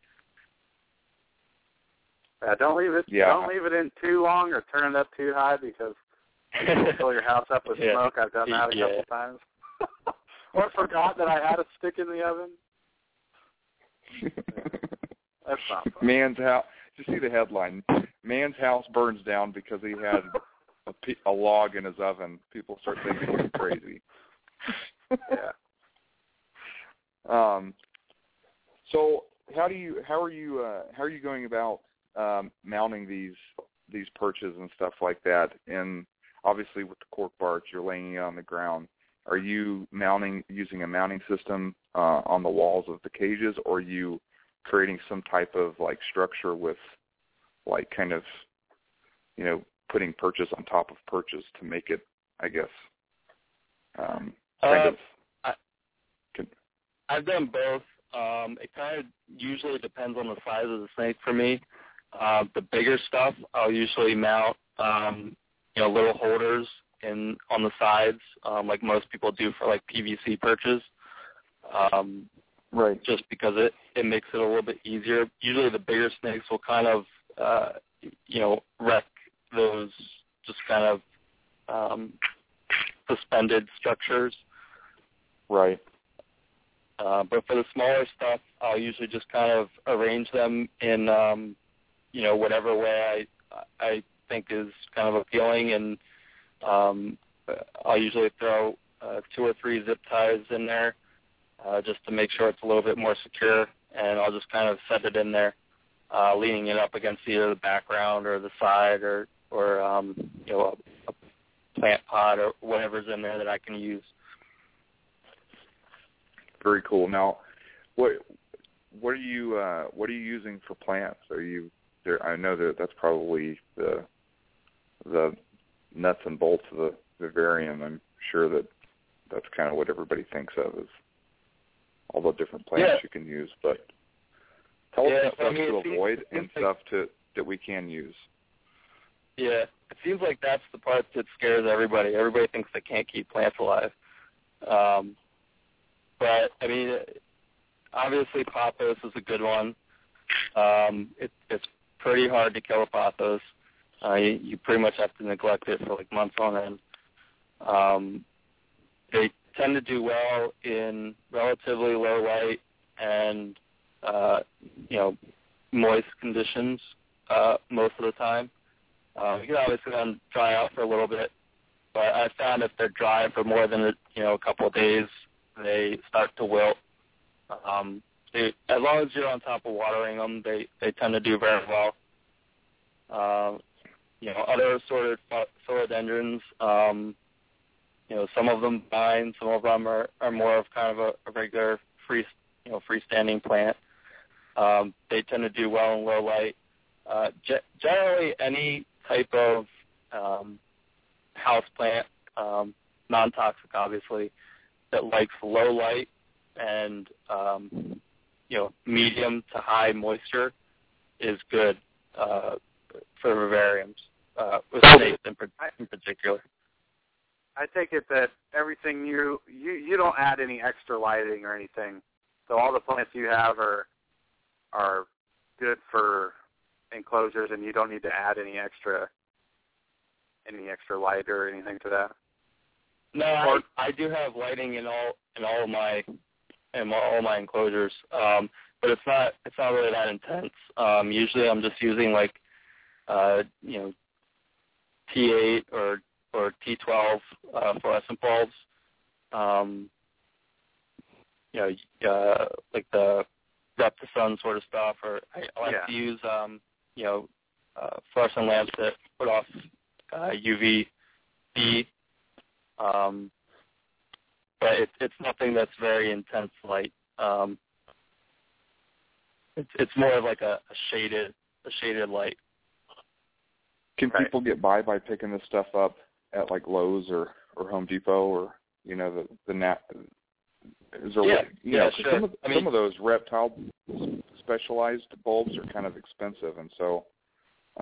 Yeah, don't leave it. Yeah. Don't leave it in too long or turn it up too high because you'll fill your house up with Yeah. smoke. I've done that a Yeah. couple times. or forgot that I had a stick in the oven. That's not fun. Man's house. Just see the headline: Man's house burns down because he had a, pe- a log in his oven. People start thinking he's crazy. Yeah. Um. So how do you how are you uh, how are you going about um, mounting these these perches and stuff like that? And obviously with the cork bark, you're laying it on the ground. Are you mounting using a mounting system uh, on the walls of the cages, or are you creating some type of like structure with like kind of you know putting perches on top of perches to make it, I guess, um, kind Uh, of I've done both. Um, it kind of usually depends on the size of the snake for me. Uh, the bigger stuff, I'll usually mount, um, you know, little holders in on the sides, um, like most people do for like PVC perches. Um, right. just because it it makes it a little bit easier. Usually, the bigger snakes will kind of, uh, you know, wreck those just kind of um, suspended structures. Right. Uh, but for the smaller stuff, I'll usually just kind of arrange them in, um, you know, whatever way I I think is kind of appealing, and um, I'll usually throw uh, two or three zip ties in there uh, just to make sure it's a little bit more secure, and I'll just kind of set it in there. uh, leaning it up against either the background or the side or or um, you know a, a plant pot or whatever's in there that I can use. Very cool. Now, what what are you uh, what are you using for plants? Are you there? I know that that's probably the the nuts and bolts of the vivarium. I'm sure that that's kind of what everybody thinks of as all the different plants yeah. you can use. But tell yeah, us stuff I mean, to avoid and like, stuff to that we can use. Yeah, it seems like that's the part that scares everybody. Everybody thinks they can't keep plants alive. Um, but I mean, obviously pothos is a good one. Um, it, it's pretty hard to kill a pothos. Uh, you, you pretty much have to neglect it for like months on end. Um, they tend to do well in relatively low light and uh, you know moist conditions uh, most of the time. Uh, you can obviously let them dry out for a little bit, but I found if they're dry for more than you know a couple of days, they start to wilt. Um, they, as long as you're on top of watering them, they they tend to do very well. Uh, you know, other sort of philodendrons, um, you know, some of them vine, some of them are, are more of kind of a, a regular free, you know, freestanding plant. Um, they tend to do well in low light. Uh, ge- generally, any type of um, house plant, um, non-toxic, obviously, that likes low light and um, you know medium to high moisture is good uh, for vivariums, uh, with snakes in, in particular. I take it that everything you you you don't add any extra lighting or anything, so all the plants you have are are good for enclosures, and you don't need to add any extra any extra light or anything to that. No, I, I do have lighting in all in all of my in all my enclosures, um, but it's not it's not really that intense. Um, usually, I'm just using like uh, you know T8 or or T12 uh, fluorescent bulbs. Um, you know, uh, like the ReptiSun sort of stuff, or I, I like Yeah. to use um, you know uh, fluorescent lamps that put off uh, UV B. Um, but it, it's nothing that's very intense light. Um, it's it's more of like a, a shaded a shaded light. Can Right. people get by by picking this stuff up at like Lowe's or or Home Depot or you know the the nat is there Yeah, you yeah, know sure. some of I mean- some of those reptile specialized bulbs are kind of expensive and so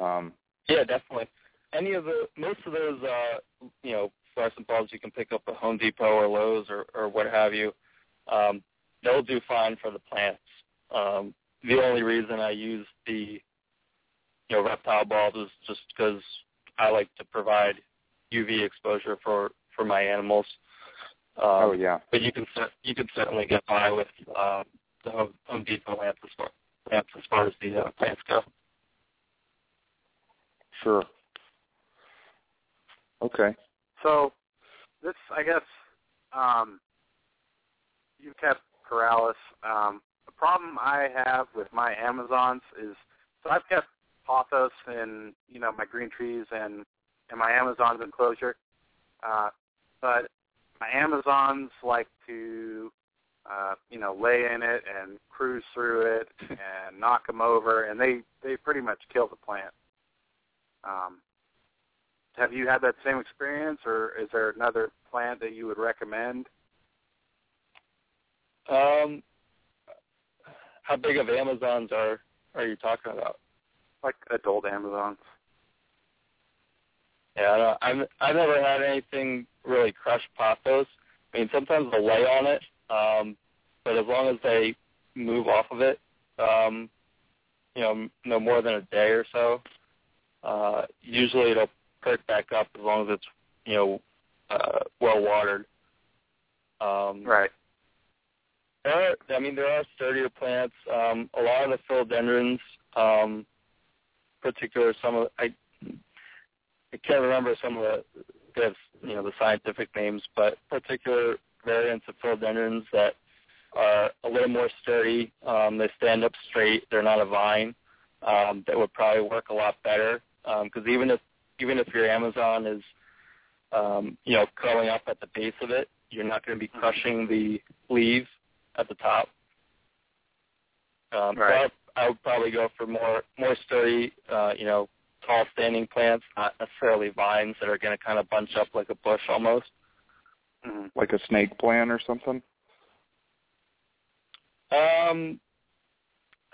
um Yeah, definitely. Any of the most of those uh you know fluorescent bulbs you can pick up at Home Depot or Lowe's or or what have you, um, they'll do fine for the plants. Um, the only reason I use the you know reptile bulbs is just because I like to provide UV exposure for for my animals. Um, oh yeah but you can you can certainly get by with um, the Home Home Depot lamps as far lamps as far as the uh, plants go. sure okay So this, I guess, um, you kept Corallus. Um, the problem I have with my Amazons is, so I've kept pothos in, you know, my green trees and in my Amazons enclosure, uh, but my Amazons like to, uh, you know, lay in it and cruise through it and knock them over, and they they pretty much kill the plant. Um, have you had that same experience, or is there another plant that you would recommend? Um, how big of Amazons are are you talking about? Like adult Amazons. Yeah, I don't, I've I've never had anything really crush pothos. I mean, sometimes they'll lay on it, um, but as long as they move off of it, um, you know, no more than a day or so, uh, usually it'll perk back up as long as it's you know uh, well watered. Um, Right. There are, I mean, there are sturdier plants. Um, a lot of the philodendrons, um, particular some of I, I can't remember some of the, the you know the scientific names, but particular variants of philodendrons that are a little more sturdy. Um, they stand up straight. They're not a vine. um, that would probably work a lot better. Because um, even if even if your Amazon is um, you know curling up at the base of it, you're not going to be crushing the leaves at the top. Um, right. So I, I would probably go for more more sturdy, uh, you know, tall standing plants, not necessarily vines that are going to kind of bunch up like a bush almost. Mm-hmm. Like a snake plant or something. Um,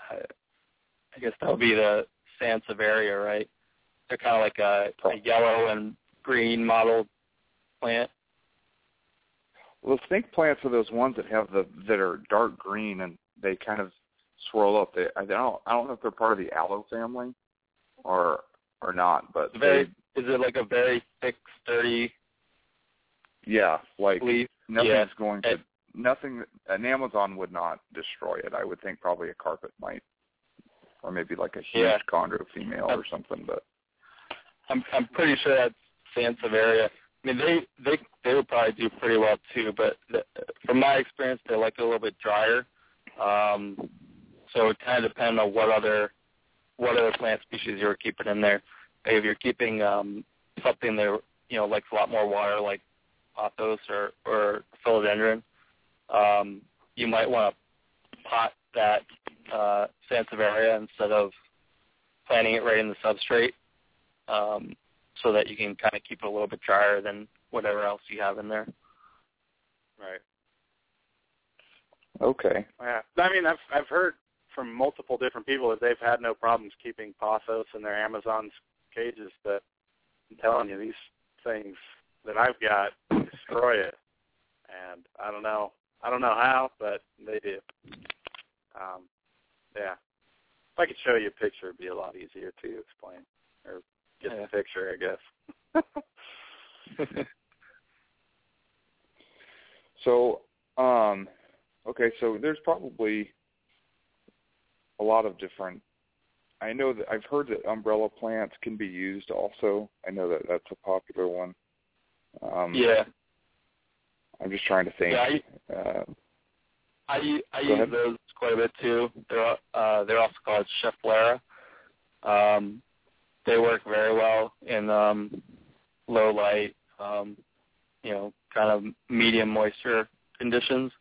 I guess that would be the Sansevieria, right? They're kind of like a, a yellow and green mottled plant. Well, snake plants are those ones that have the that are dark green and they kind of swirl up. They I don't I don't know if they're part of the aloe family or or not, but very they, is it like a very thick, sturdy yeah, like leaf? nothing's yeah. going to nothing. An Amazon would not destroy it. I would think probably a carpet might, or maybe like a huge Yeah. chondro female or something. But I'm I'm pretty sure that's Sansevieria. I mean, they they they would probably do pretty well too, but the, from my experience, they like it a little bit drier. Um, so it kind of depends on what other what other plant species you're keeping in there. If you're keeping um, something that you know likes a lot more water, like pothos or or philodendron, um, you might want to pot that uh, Sansevieria instead of planting it right in the substrate. Um, so that you can kind of keep it a little bit drier than whatever else you have in there. Right. okay, Yeah. I mean, I've I've heard from multiple different people that they've had no problems keeping pothos in their Amazon's cages, but I'm telling you, these things that I've got destroy it. And I don't know, I don't know how, but they do. Um, yeah. If I could show you a picture, it'd be a lot easier to explain or get Yeah. the picture, I guess. so um, okay, so there's probably a lot of different. I know that I've heard that umbrella plants can be used also. I know that that's a popular one. Um, yeah, I'm just trying to think. yeah. I, Uh, I, I use ahead. those quite a bit too. They're uh, they're also called Schefflera. Um, they work very well in um, low light, um, you know, kind of medium moisture conditions.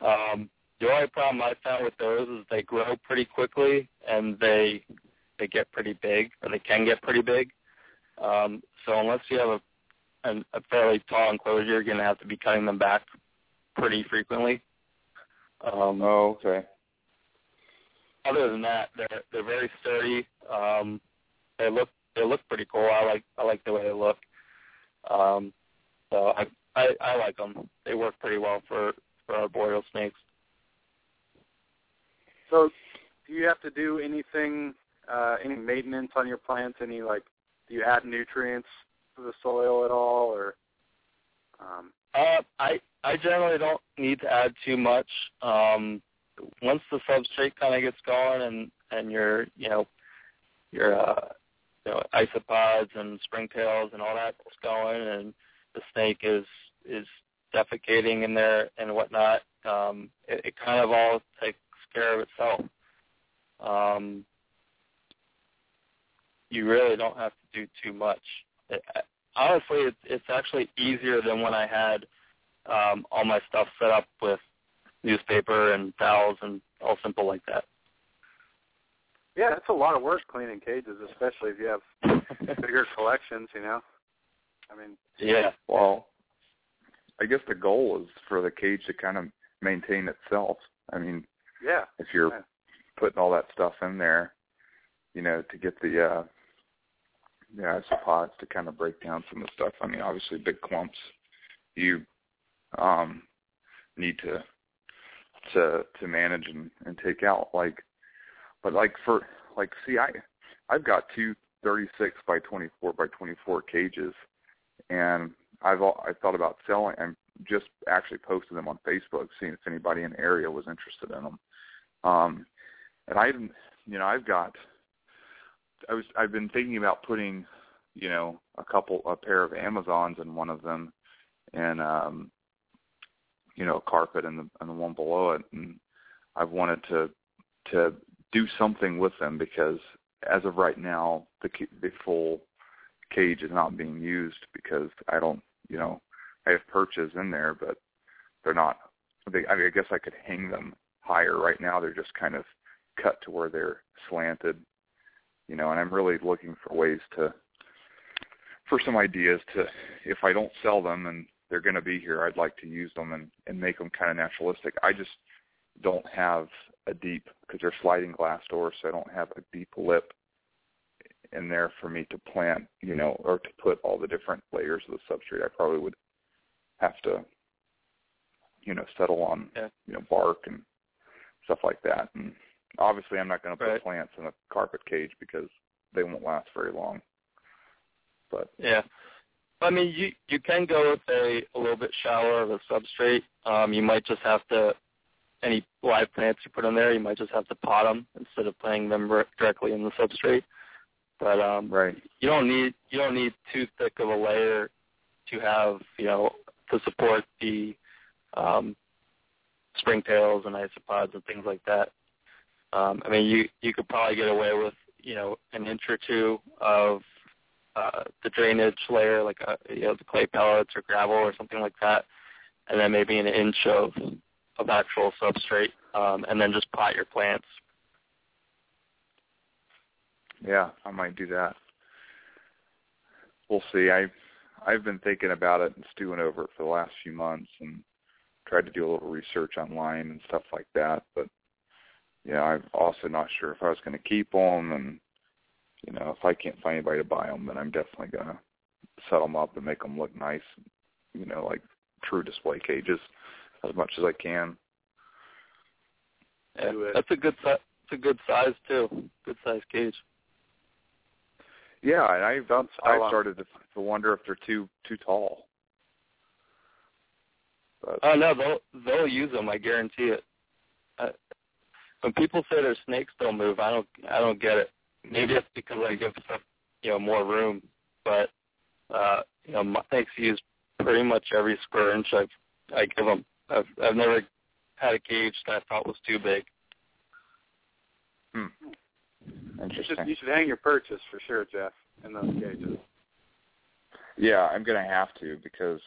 Um, the only problem I found with those is they grow pretty quickly and they they get pretty big, or they can get pretty big. Um, so unless you have a an, a fairly tall enclosure, you're going to have to be cutting them back pretty frequently. Um, oh, okay. other than that, they're they're very sturdy. Um, they look they look pretty cool. I like I like the way they look. Um, so I, I I like them. They work pretty well for for arboreal snakes. So, do you have to do anything, uh, any maintenance on your plants? Any like, do you add nutrients to the soil at all, or? Um, Uh, I I generally don't need to add too much. Um, once the substrate kind of gets going and and your you know your uh, you know isopods and springtails and all that's going and the snake is is defecating in there and whatnot, um, it, it kind of all takes care of itself. Um, you really don't have to do too much. It, honestly, it's it's actually easier than when I had um, all my stuff set up with newspaper and towels and all simple like that. Yeah, it's a lot of work cleaning cages, especially if you have bigger collections. You know, I mean, yeah, Well, I guess the goal is for the cage to kind of maintain itself. I mean, yeah, if you're Yeah. putting all that stuff in there, you know, to get the uh the isopods to kind of break down some of the stuff. I mean, obviously big clumps you um need to to to manage and, and take out like but like for like see I I've got two 36 by 24 by 24 cages and I've I thought about selling and just actually posted them on Facebook seeing if anybody in the area was interested in them. Um and I you know I've got I was I've been thinking about putting you know a couple a pair of Amazons in one of them and um you know a carpet and the and the one below it and I've wanted to to do something with them because as of right now, the the full cage is not being used because I don't, you know, I have perches in there, but they're not. They, I, mean, I guess I could hang them higher. Right now, they're just kind of cut to where they're slanted, you know. And I'm really looking for ways to, for some ideas to, if I don't sell them and they're going to be here, I'd like to use them and and make them kind of naturalistic. I just don't have a deep because they're sliding glass doors, so I don't have a deep lip in there for me to plant, you know, or to put all the different layers of the substrate. I probably would have to, you know, settle on, yeah. you know, bark and stuff like that. And obviously, I'm not going to put plants in a carpet cage because they won't last very long. But yeah, I mean, you you can go with a a little bit shallower of a substrate. Um, you might just have to any live plants you put in there, you might just have to pot them instead of planting them directly in the substrate. But um, right. you don't need you don't need too thick of a layer to have you know to support the um, springtails and isopods and things like that. Um, I mean, you you could probably get away with you know an inch or two of uh, the drainage layer, like a, you know the clay pellets or gravel or something like that, and then maybe an inch of of actual substrate, um, and then just pot your plants yeah, I might do that. We'll see. I I've been thinking about it and stewing over it for the last few months and tried to do a little research online and stuff like that. But know, I'm also not sure if I was going to keep them, and you know, if I can't find anybody to buy them, then I'm definitely going to set them up and make them look nice. You know, like true display cages as much as I can. Yeah, that's a good size. It's a good size too. Good size cage. Yeah, and I've I've started to, to wonder if they're too too tall. But, oh no, they'll they'll use them. I guarantee it. Uh, when people say their snakes don't move, I don't I don't get it. Maybe it's because I give stuff you know more room, but uh, you know my snakes use pretty much every square inch I've I give them. I've I've never had a cage that I thought was too big. Hmm. You should, you should hang your perches for sure, Jeff, in those cages. Yeah, I'm going to have to because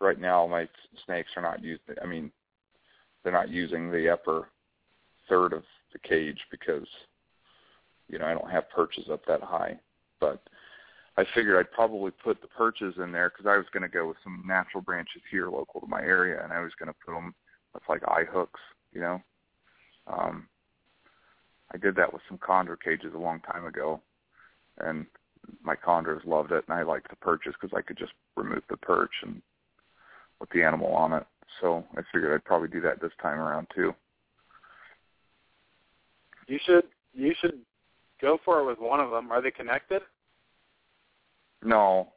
right now my snakes are not using. I mean, they're not using the upper third of the cage because you know I don't have perches up that high. But I figured I'd probably put the perches in there because I was going to go with some natural branches here local to my area, and I was going to put them with like eye hooks, you know. Um, I did that with some chondro cages a long time ago, and my chondros loved it, and I liked the perches because I could just remove the perch and with the animal on it. So I figured I'd probably do that this time around too. You should you should go for it with one of them. Are they connected? No,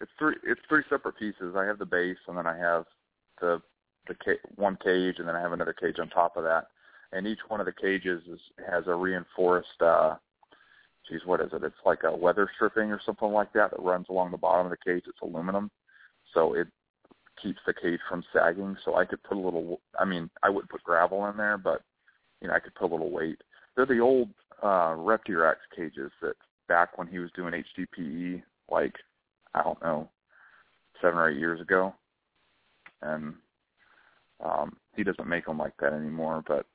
it's three. It's three separate pieces. I have the base, and then I have the the ca- one cage, and then I have another cage on top of that and each one of the cages is, has a reinforced uh geez, what is it? It's like a weather stripping or something like that that runs along the bottom of the cage. It's aluminum, so it keeps the cage from sagging. So I could put a little. I mean, I would put gravel in there, but you know, I could put a little weight. They're the old uh Reptiraxx cages that back when he was doing HDPE, like I don't know, seven or eight years ago, and um he doesn't make them like that anymore. But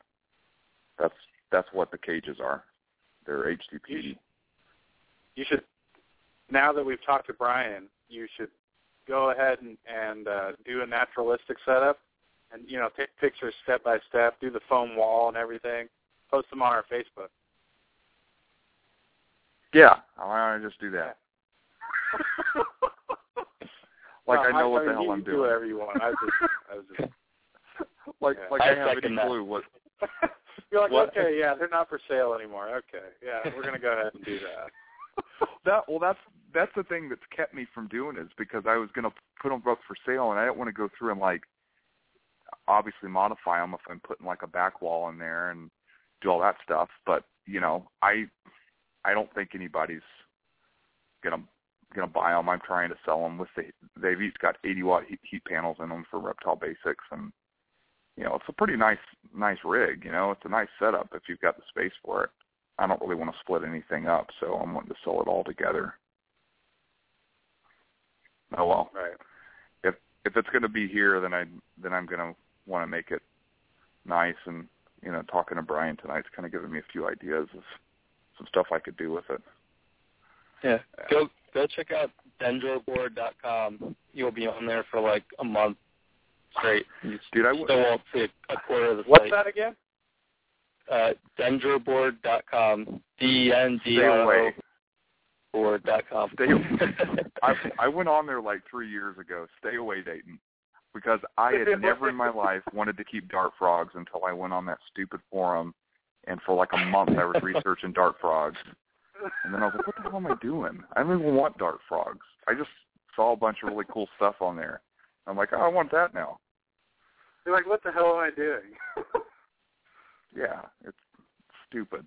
that's that's what the cages are. They're HDPE. You should, now that we've talked to Brian, you should go ahead and, and uh, do a naturalistic setup, and you know take pictures step by step, do the foam wall and everything, post them on our Facebook. Yeah, why don't I just do that? like well, I know I, what I the mean, hell you I'm do doing. whatever you want. I was just, I was just like yeah. like I I, have any that. clue what You're like, What? okay, yeah, they're not for sale anymore. Okay, yeah, we're gonna go ahead and do that. that well that's that's the thing that's kept me from doing it is because I was going to put them up for sale and I didn't want to go through and like obviously modify them if I'm putting like a back wall in there and do all that stuff but you know I I don't think anybody's going to going to buy them I'm trying to sell them with the they've each got 80 watt heat, heat panels in them for reptile basics and you know, it's a pretty nice nice rig. You know, it's a nice setup if you've got the space for it. I don't really want to split anything up, so I'm wanting to sell it all together. Oh well. Right. If if it's going to be here, then I then I'm going to want to make it nice. And you know, talking to Brian tonight's kind of giving me a few ideas of some stuff I could do with it. Yeah, go go check out dendroboard.com. You'll be on there for like a month straight. You Dude, I still won't see a quarter of the What's site. that again? Uh, dendroboard.com. D N D Stay R O away. board.com. Stay I I went on there like three years ago. Stay away, Dayton, because I had never in my life wanted to keep dart frogs until I went on that stupid forum, and for like a month I was researching dart frogs, and then I was like, what the hell am I doing? I don't even want dart frogs. I just saw a bunch of really cool stuff on there. I'm like, oh, I want that now. You're like, what the hell am I doing? Yeah, it's stupid.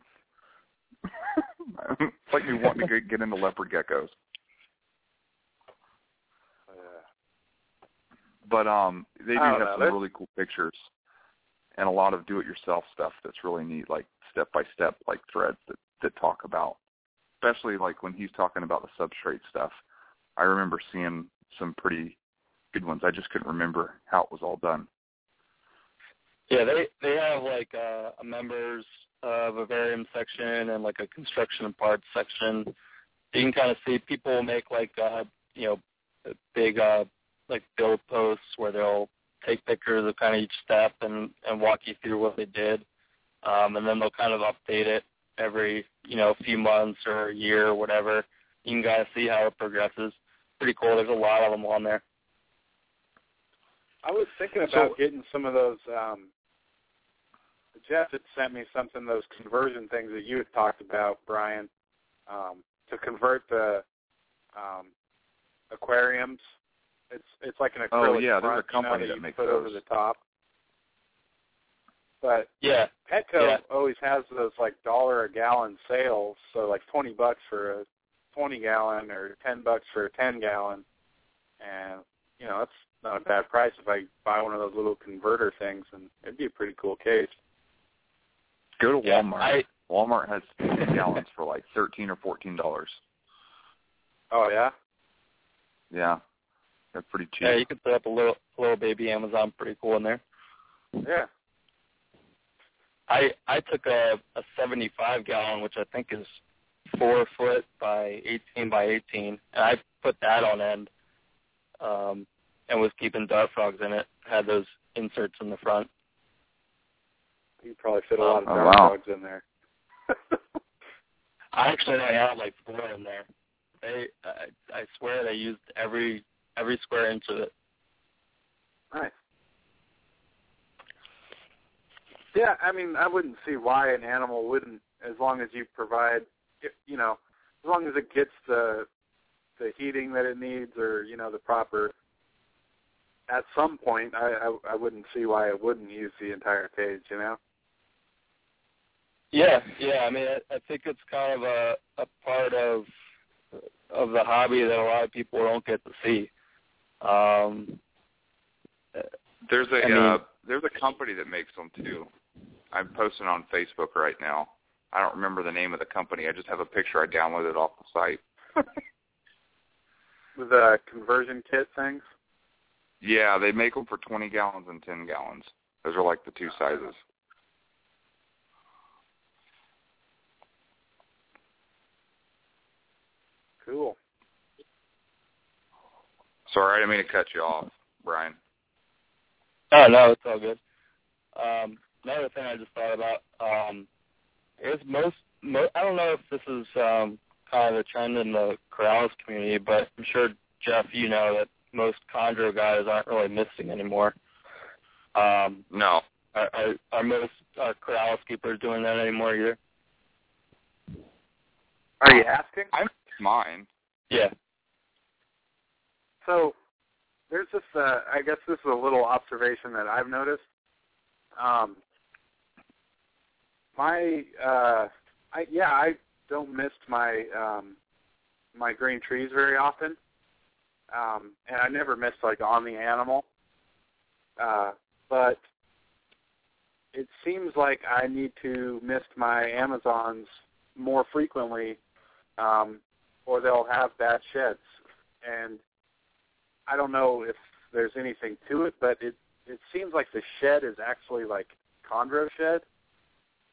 it's like me wanting to get, into leopard geckos. Yeah. But um, they do have know. some That's- really cool pictures, and a lot of do-it-yourself stuff that's really neat, like step-by-step like threads that that talk about, especially like when he's talking about the substrate stuff. I remember seeing some pretty good ones. I just couldn't remember how it was all done. Yeah, they they have like uh, a members uh, vivarium section and like a construction and parts section. You can kind of see people make like uh, you know big uh, like build posts where they'll take pictures of kind of each step and and walk you through what they did, um, and then they'll kind of update it every you know few months or a year or whatever. You can kind of see how it progresses. Pretty cool. There's a lot of them on there. I was thinking about So- getting some of those. um Jeff had sent me something, those conversion things that you had talked about, Brian, um, to convert the um, aquariums. It's it's like an acrylic Oh, yeah, there's a front, you know, company that that you makes put over the top. But Yeah, Petco Yeah. always has those like dollar a gallon sales, so like twenty bucks for a twenty gallon or ten bucks for a ten gallon, and you know that's not a bad price if I buy one of those little converter things, and it'd be a pretty cool case. Go to yeah. Walmart. I Walmart has 10 gallons for like thirteen or fourteen dollars. Oh yeah, Yeah, they're pretty cheap. yeah, you can set up a little little baby Amazon, pretty cool in there. yeah. I I took a a 75 gallon, which I think is four foot by 18 by 18, and I put that on end, um, and was keeping dart frogs in it. Had those inserts in the front. You probably fit a lot of Oh, dart wow. dogs in there. I actually only had like four in there. They I, I swear they used every every square inch of it. nice. Yeah, I mean, I wouldn't see why an animal wouldn't, as long as you provide, you know, as long as it gets the the heating that it needs, or you know, the proper. At some point, I I, I wouldn't see why it wouldn't use the entire cage. You know. Yeah, yeah. I mean, I, I think it's kind of a a part of of the hobby that a lot of people don't get to see. Um, There's a I mean- uh, there's a company that makes them too. I'm posting on Facebook right now. I don't remember the name of the company. I just have a picture I downloaded off the site. The conversion kit things. Yeah, they make them for 20 gallons and 10 gallons. Those are like the two sizes. Cool. Sorry, I didn't mean to cut you off, Brian. Oh no, it's all good. Um, another thing I just thought about um, is most, mo- I don't know if this is um, kind of a trend in the Corallus community, but I'm sure Jeff, you know that most chondro guys aren't really missing anymore. Um, No. are, are, are most are Corallus keepers doing that anymore either? Are you asking? I'm mine. Yeah. So there's this. Uh, I guess this is a little observation that I've noticed. Um, my, uh, I yeah, I don't mist my um, my green trees very often, um, and I never mist like on the animal. Uh, but it seems like I need to mist my Amazons more frequently, um, or they'll have bad sheds. And I don't know if there's anything to it, but it it seems like the shed is actually like chondro shed.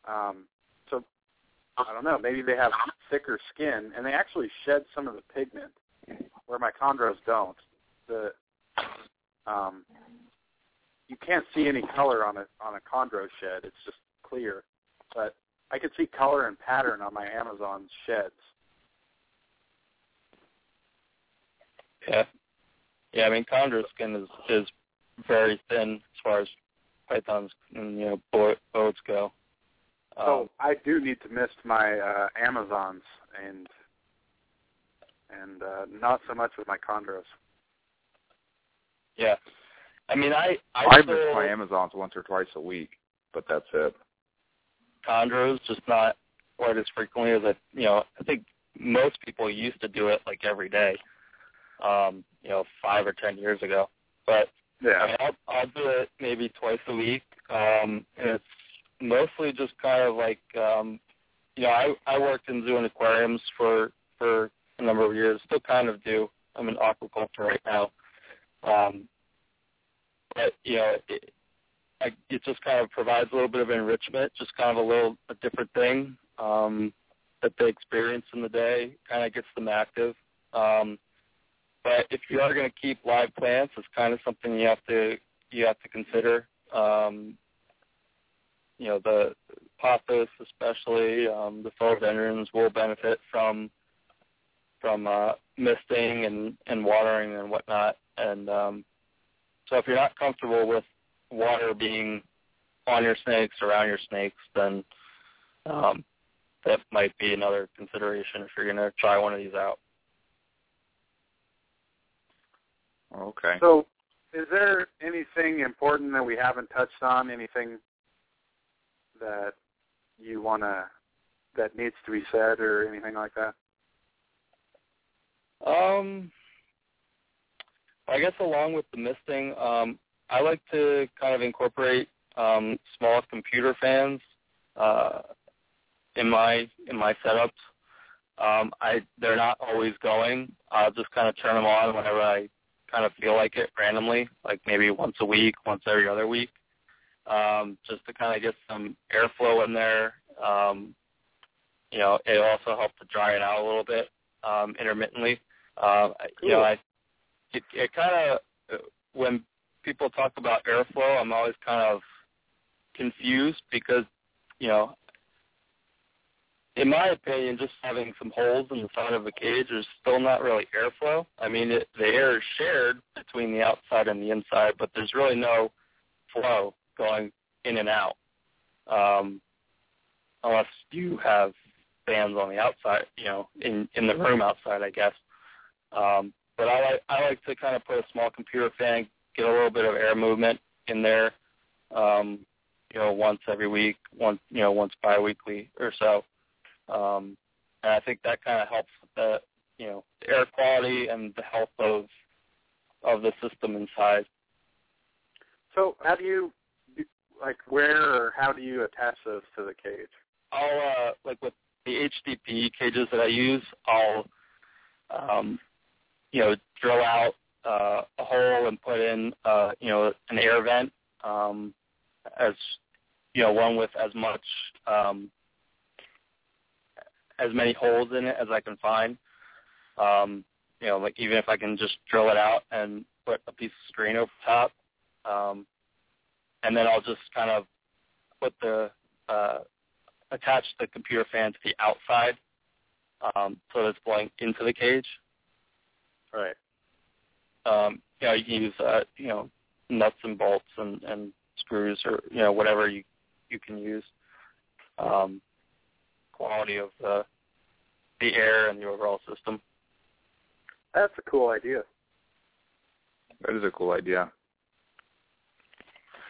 Um, so I don't know. Maybe they have thicker skin, and they actually shed some of the pigment where my chondros don't. The um, you can't see any color on a on a chondro shed. It's just clear, but I could see color and pattern on my Amazon sheds. Yeah, yeah. I mean, chondro skin is is very thin as far as pythons and you know boas go. Um, so I do need to mist my uh, Amazons and and uh, not so much with my chondros. Yeah, I mean I I, I miss my Amazons once or twice a week, but that's it. Chondros just not quite as frequently as I you know I think most people used to do it like every day, um, you know five or ten years ago. But yeah, I mean, I'll, I'll do it maybe twice a week, um, and it's mostly just kind of like um, you know I I worked in zoo and aquariums for for a number of years, still kind of do. I'm in aquaculture right now, um, but you know it, I, it just kind of provides a little bit of enrichment, just kind of a little a different thing um, that they experience in the day, kind of gets them active. Um, but if you are going to keep live plants, it's kind of something you have to you have to consider. Um, you know, the pothos especially, um, the philodendrons will benefit from from uh, misting and, and watering and whatnot. And um, so if you're not comfortable with water being on your snakes, around your snakes, then um, that might be another consideration if you're going to try one of these out. Okay. So, is there anything important that we haven't touched on? Anything that you want to that needs to be said, or anything like that? Um, I guess along with the misting, um, I like to kind of incorporate um, small computer fans uh, in my in my setups. Um, I they're not always going. I'll just kind of turn them on whenever I kind of feel like it randomly, like maybe once a week, once every other week, um, just to kind of get some airflow in there. Um, you know, it also helps to dry it out a little bit um, intermittently. Uh, cool. You know, I it, it kind of when people talk about airflow, I'm always kind of confused because you know in my opinion, just having some holes in the side of a cage is still not really airflow. I mean, it, the air is shared between the outside and the inside, but there's really no flow going in and out, um, unless you have fans on the outside, you know, in in the room outside, I guess. Um, but I like I like to kind of put a small computer fan, get a little bit of air movement in there, um, you know, once every week, once you know, once biweekly or so. Um, and I think that kind of helps with the you know the air quality and the health of of the system inside. So how do you like where or how do you attach those to the cage? I'll uh, like with the HDP cages that I use, I'll um, you know drill out uh, a hole and put in uh, you know an air vent um, as you know one with as much um, as many holes in it as I can find. Um, you know, like even if I can just drill it out and put a piece of screen over top, um, and then I'll just kind of put the uh, attach the computer fan to the outside, um, so that it's blowing into the cage. Right. Um, you know, you can use uh, you know nuts and bolts and, and screws or you know whatever you you can use. Um, quality of the the air and the overall system. That's a cool idea. That is a cool idea.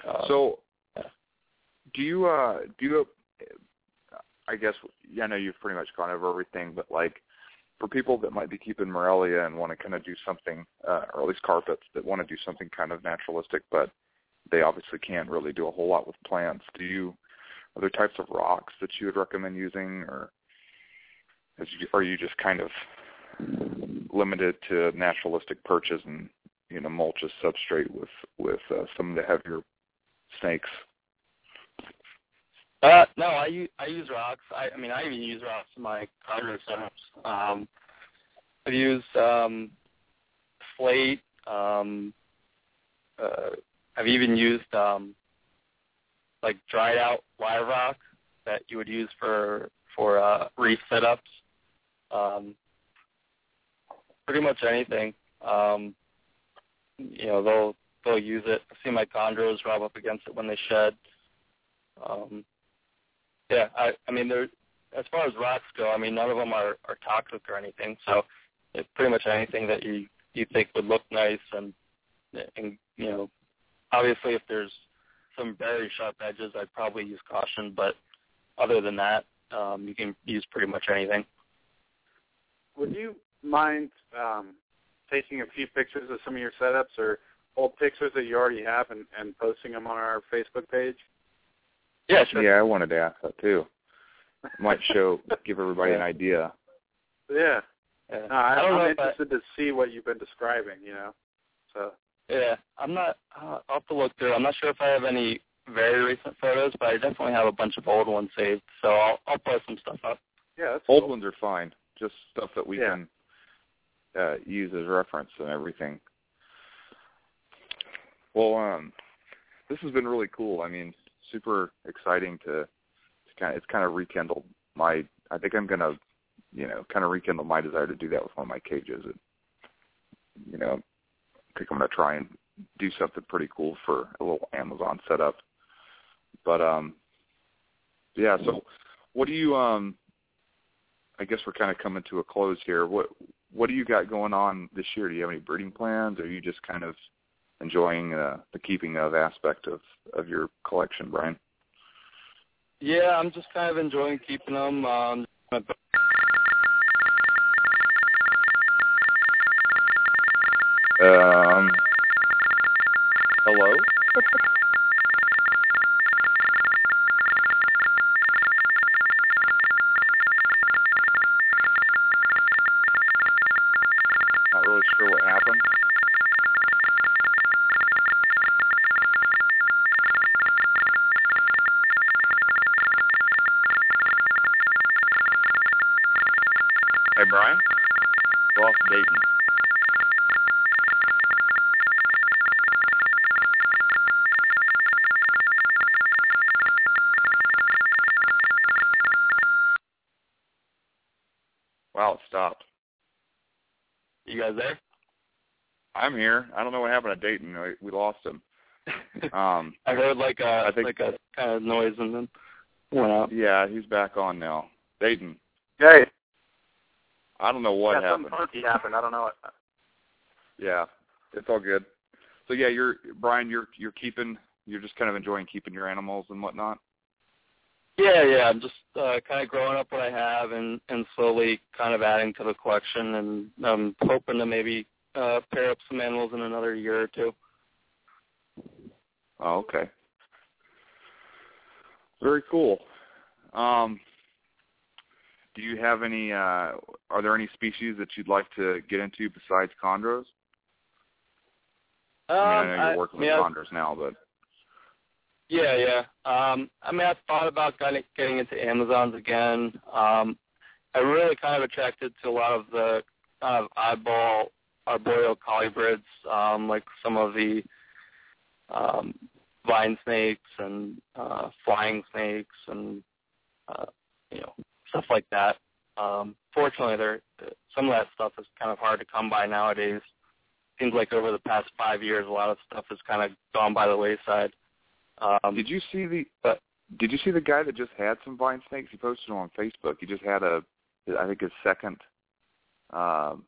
Uh, so, yeah. do you uh do you? I guess I know you've pretty much gone over everything, but like for people that might be keeping Morelia and want to kind of do something, uh, or at least carpets that want to do something kind of naturalistic, but they obviously can't really do a whole lot with plants. Do you are there types of rocks that you would recommend using, or is you, are you just kind of limited to naturalistic perches and you know mulch as substrate with with uh, some of the heavier snakes? Uh, no, I use I use rocks. I, I mean, I even use rocks in my chondro setups. Um, I've used um, slate. Um, uh, I've even used um, like dried out live rock that you would use for for uh, reef setups. Um, pretty much anything. Um, you know, they'll they'll use it. I see my chondros rub up against it when they shed. Um, yeah, I I mean, as far as rocks go, I mean, none of them are are toxic or anything. So, it's pretty much anything that you you think would look nice and and you know, obviously if there's some very sharp edges, I'd probably use caution. But other than that, um, you can use pretty much anything. Would you mind um, taking a few pictures of some of your setups or old pictures that you already have and, and posting them on our Facebook page? Yeah, sure. Yeah, I wanted to ask that too. Might show, give everybody yeah. an idea. Yeah. yeah. No, I, I don't I'm know if I- interested to see what you've been describing. You know, so Yeah, I'm not. Uh, I'll have to look through. I'm not sure if I have any very recent photos, but I definitely have a bunch of old ones saved. So I'll I'll post some stuff up. yeah, that's Old cool. ones are fine, just stuff that we Yeah. can uh, use as reference and everything. Well, um, this has been really cool. I mean, super exciting to, to kind of, it's kind of rekindled my. I think I'm gonna, you know, kind of rekindle my desire to do that with one of my cages. And, you know, I think I'm gonna try and do something pretty cool for a little Amazon setup. But um, yeah. So, what do you um? I guess we're kind of coming to a close here. What what do you got going on this year? Do you have any breeding plans, or are you just kind of enjoying uh, the keeping of aspect of of your collection, Brian? Yeah, I'm just kind of enjoying keeping them. Um, Um, hello. here. I don't know what happened to Dayton. We, we lost him. Um, I heard like a I think- like a kind of noise and then went out. yeah, he's back on now. Dayton, Hey, I don't know what yeah, happened. something funky happened. I don't know what. Yeah, it's all good. So yeah, you're Brian. You're you're keeping. You're just kind of enjoying keeping your animals and whatnot. Yeah, yeah. I'm just uh, kind of growing up what I have and and slowly kind of adding to the collection, and I'm hoping to maybe uh, pair up some animals in another year or two. Oh, okay. Very cool. Um, do you have any? Uh, are there any species that you'd like to get into besides chondros? Um, I mean, I know you're I- working I with I- chondros now, but Yeah, yeah. Um, I mean, I've thought about kind of getting into Amazons again. Um, I'm really kind of attracted to a lot of the kind of eyeball arboreal colubrids, um, like some of the um, vine snakes and uh, flying snakes and uh, you know stuff like that. Um, fortunately, there some of that stuff is kind of hard to come by nowadays. Seems like over the past five years, a lot of stuff has kind of gone by the wayside. Um, did you see the? but Did you see the guy that just had some vine snakes? He posted them on Facebook. He just had a, I think his second. Um,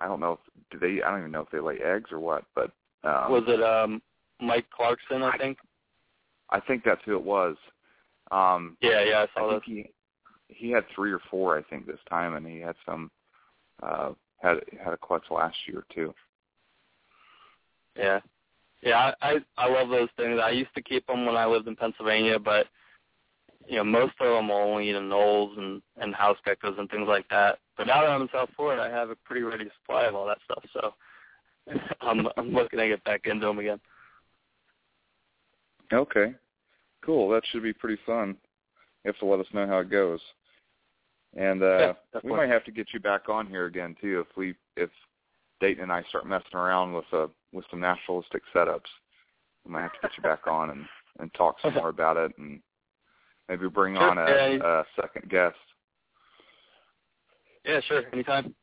I don't know if do they. I don't even know if they lay eggs or what, but um, was it um, Mike Clarkson? I think. I think that's who it was. Um, Yeah, yeah, I I think he he had three or four, I think, this time, and he had some uh, had had a clutch last year too. Yeah, Yeah, I I love those things. I used to keep them when I lived in Pennsylvania, but you know most of them will only eat anoles and and house geckos and things like that. But now that I'm in South Florida, I have a pretty ready supply of all that stuff. So I'm I'm looking to get back into them again. Okay, cool. That should be pretty fun. You have to let us know how it goes. And uh yeah, we might have to get you back on here again too if we if Dayton and I start messing around with a with some naturalistic setups. We might have to get you back on and and talk some more about it and maybe bring on a, a second guest. Yeah, sure. Anytime.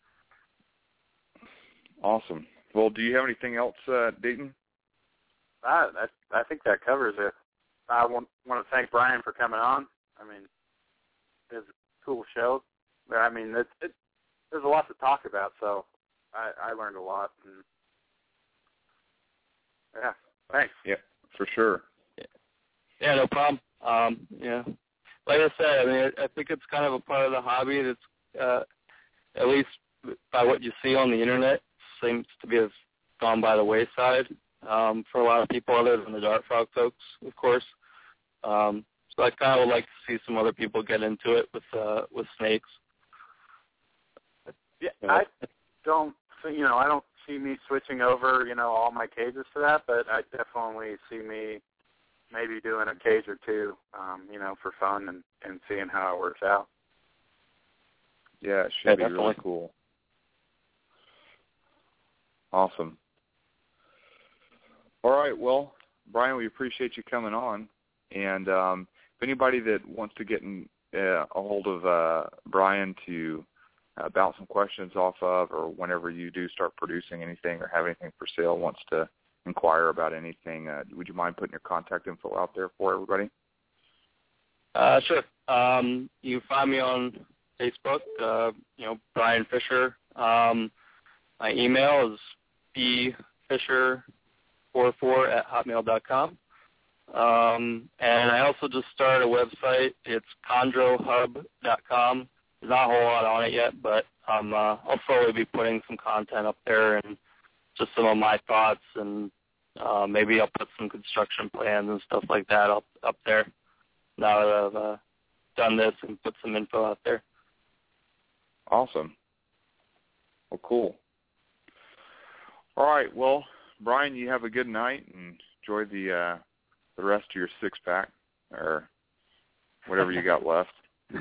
Awesome. Well, do you have anything else, uh, Dayton? I, I I think that covers it. I want want to thank Brian for coming on. I mean, it's a cool show. I mean, it, it, there's a lot to talk about, so I, I learned a lot. And yeah, thanks. Yeah, for sure. Yeah, yeah no problem. Um, yeah, like I said, I mean, I, I think it's kind of a part of the hobby that's, uh, at least by what you see on the internet, seems to be have gone by the wayside um, for a lot of people other than the dart frog folks, of course. Um, so I kind of would like to see some other people get into it with uh, with snakes. Yeah, I don't. You know, I don't see me switching over. You know, all my cages to that, but I definitely see me maybe doing a cage or two. Um, you know, for fun and and seeing how it works out. Yeah, it should yeah, be definitely. really cool. Awesome. All right, well, Brian, we appreciate you coming on. And um, if anybody that wants to get in, uh, a hold of uh, Brian to uh, bounce some questions off of, or whenever you do start producing anything or have anything for sale, wants to inquire about anything, uh, would you mind putting your contact info out there for everybody? Uh, sure. Um, you can find me on Facebook. Uh, you know, Brian Fischer. Um, my email is bfisher44 at hotmail dot com. Um, and I also just started a website. It's chondrohub.com. There's not a whole lot on it yet, but um, uh, I'll slowly be putting some content up there and just some of my thoughts, and uh, maybe I'll put some construction plans and stuff like that up up there. Now that I've uh, done this and put some info out there. Awesome. Well, cool. All right. Well, Brian, you have a good night and enjoy the uh, the rest of your six pack or whatever you got left.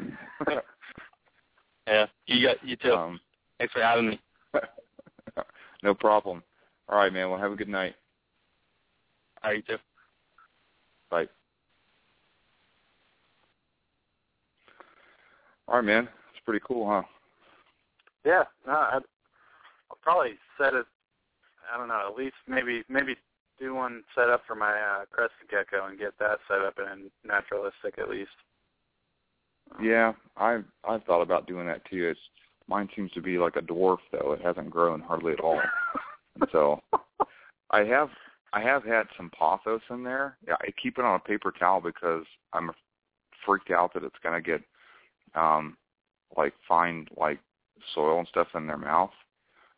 yeah, you got you too. Um, Thanks for having me. no problem. All right, man. Well, have a good night. All right, you too. Bye. All right, man. It's pretty cool, huh? Yeah, no, I'd, I'll probably set it. I don't know, at least maybe maybe do one set up for my uh, crested gecko and get that set up in naturalistic at least. Yeah, I've I've thought about doing that too. It's mine seems to be like a dwarf though. It hasn't grown hardly at all. and so I have I have had some pothos in there. Yeah, I keep it on a paper towel because I'm freaked out that it's gonna get um like find like soil and stuff in their mouth.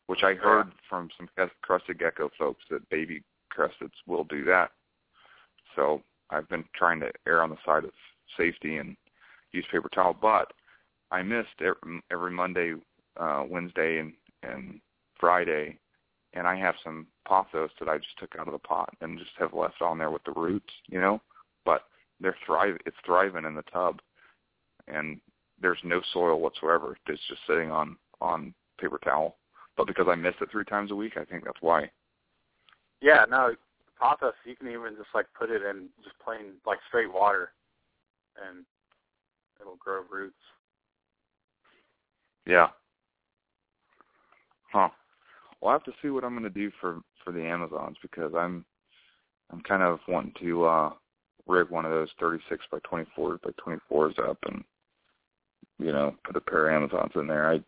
Which I heard Yeah. from some crested gecko folks that baby cresteds will do that. So I've been trying to err on the side of safety and use paper towel, but I missed every, every Monday, uh, Wednesday, and and Friday, and I have some pothos that I just took out of the pot and just have left on there with the roots, you know. But they're thrive. It's thriving in the tub, and there's no soil whatsoever. It's just sitting on on paper towel. But because I miss it three times a week, I think that's why. Yeah, no, pothos you can even just like put it in just plain like straight water, and it'll grow roots. Yeah. Huh. Well, I have to see what I'm going to do for for the Amazons because I'm I'm kind of wanting to uh rig one of those 36 by 24 by 24s up and you know put a pair of Amazons in there. I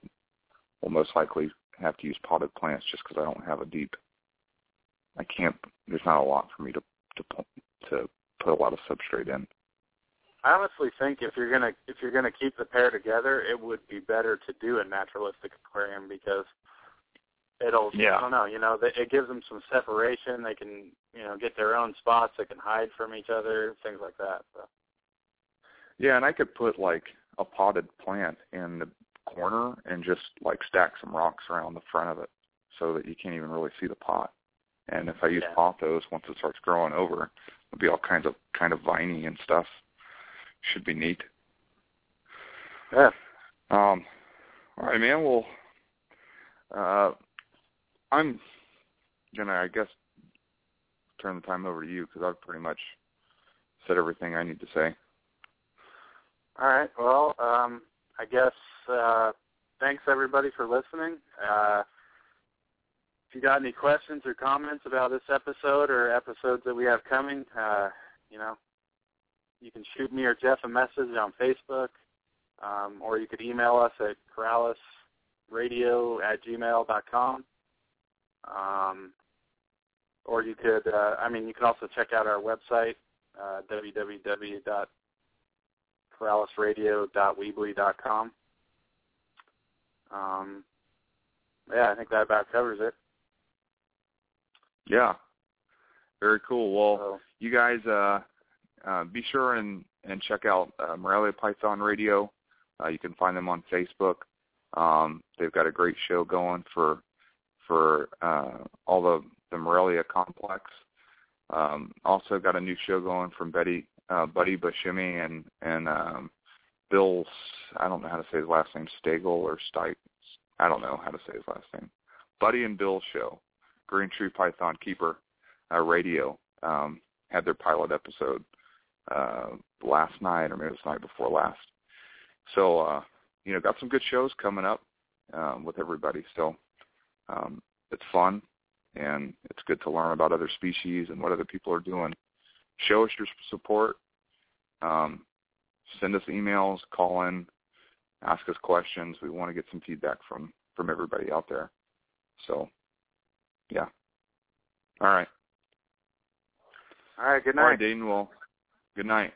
will most likely have to use potted plants just because I don't have a deep. I can't. There's not a lot for me to to to put a lot of substrate in. I honestly think if you're gonna if you're gonna keep the pair together, it would be better to do a naturalistic aquarium because it'll Yeah. I don't know, you know, it gives them some separation. They can, you know, get their own spots. They can hide from each other, things like that. So. Yeah, and I could put like a potted plant in the corner and just like stack some rocks around the front of it so that you can't even really see the pot. And if I use Yeah. pothos, once it starts growing over, it'll be all kinds of kind of viney and stuff. Should be neat. Yeah. Um, all right, man. Well, uh, I'm gonna, I guess, turn the time over to you because I've pretty much said everything I need to say. All right. Well, um, I guess uh, thanks everybody for listening. Uh, if you got any questions or comments about this episode or episodes that we have coming, uh, you know, you can shoot me or Jeff a message on Facebook, um, or you could email us at corallusradio at gmail dot com. Um, or you could, uh, I mean, you can also check out our website, uh, www corallusradio.weebly.com. Um, yeah, I think that about covers it. Yeah. Very cool. Well, So, you guys uh, uh, be sure and, and check out uh, Morelia Python Radio. Uh, you can find them on Facebook. Um, they've got a great show going for for uh, all the, the Morelia complex. Um, also got a new show going from Betty uh, Buddy Bashimi and and um, Bill. I don't know how to say his last name, Stagel or Stipe. I don't know how to say his last name. Buddy and Bill show, Green Tree Python Keeper uh, Radio um, had their pilot episode uh, last night, or maybe it was the night before last. So uh, you know, got some good shows coming up um, with everybody. So um, it's fun, and it's good to learn about other species and what other people are doing. Show us your support. Um, send us emails, call in, ask us questions. We want to get some feedback from from everybody out there. So, yeah. All right. all right, good night. right, Dayton. Well, good night.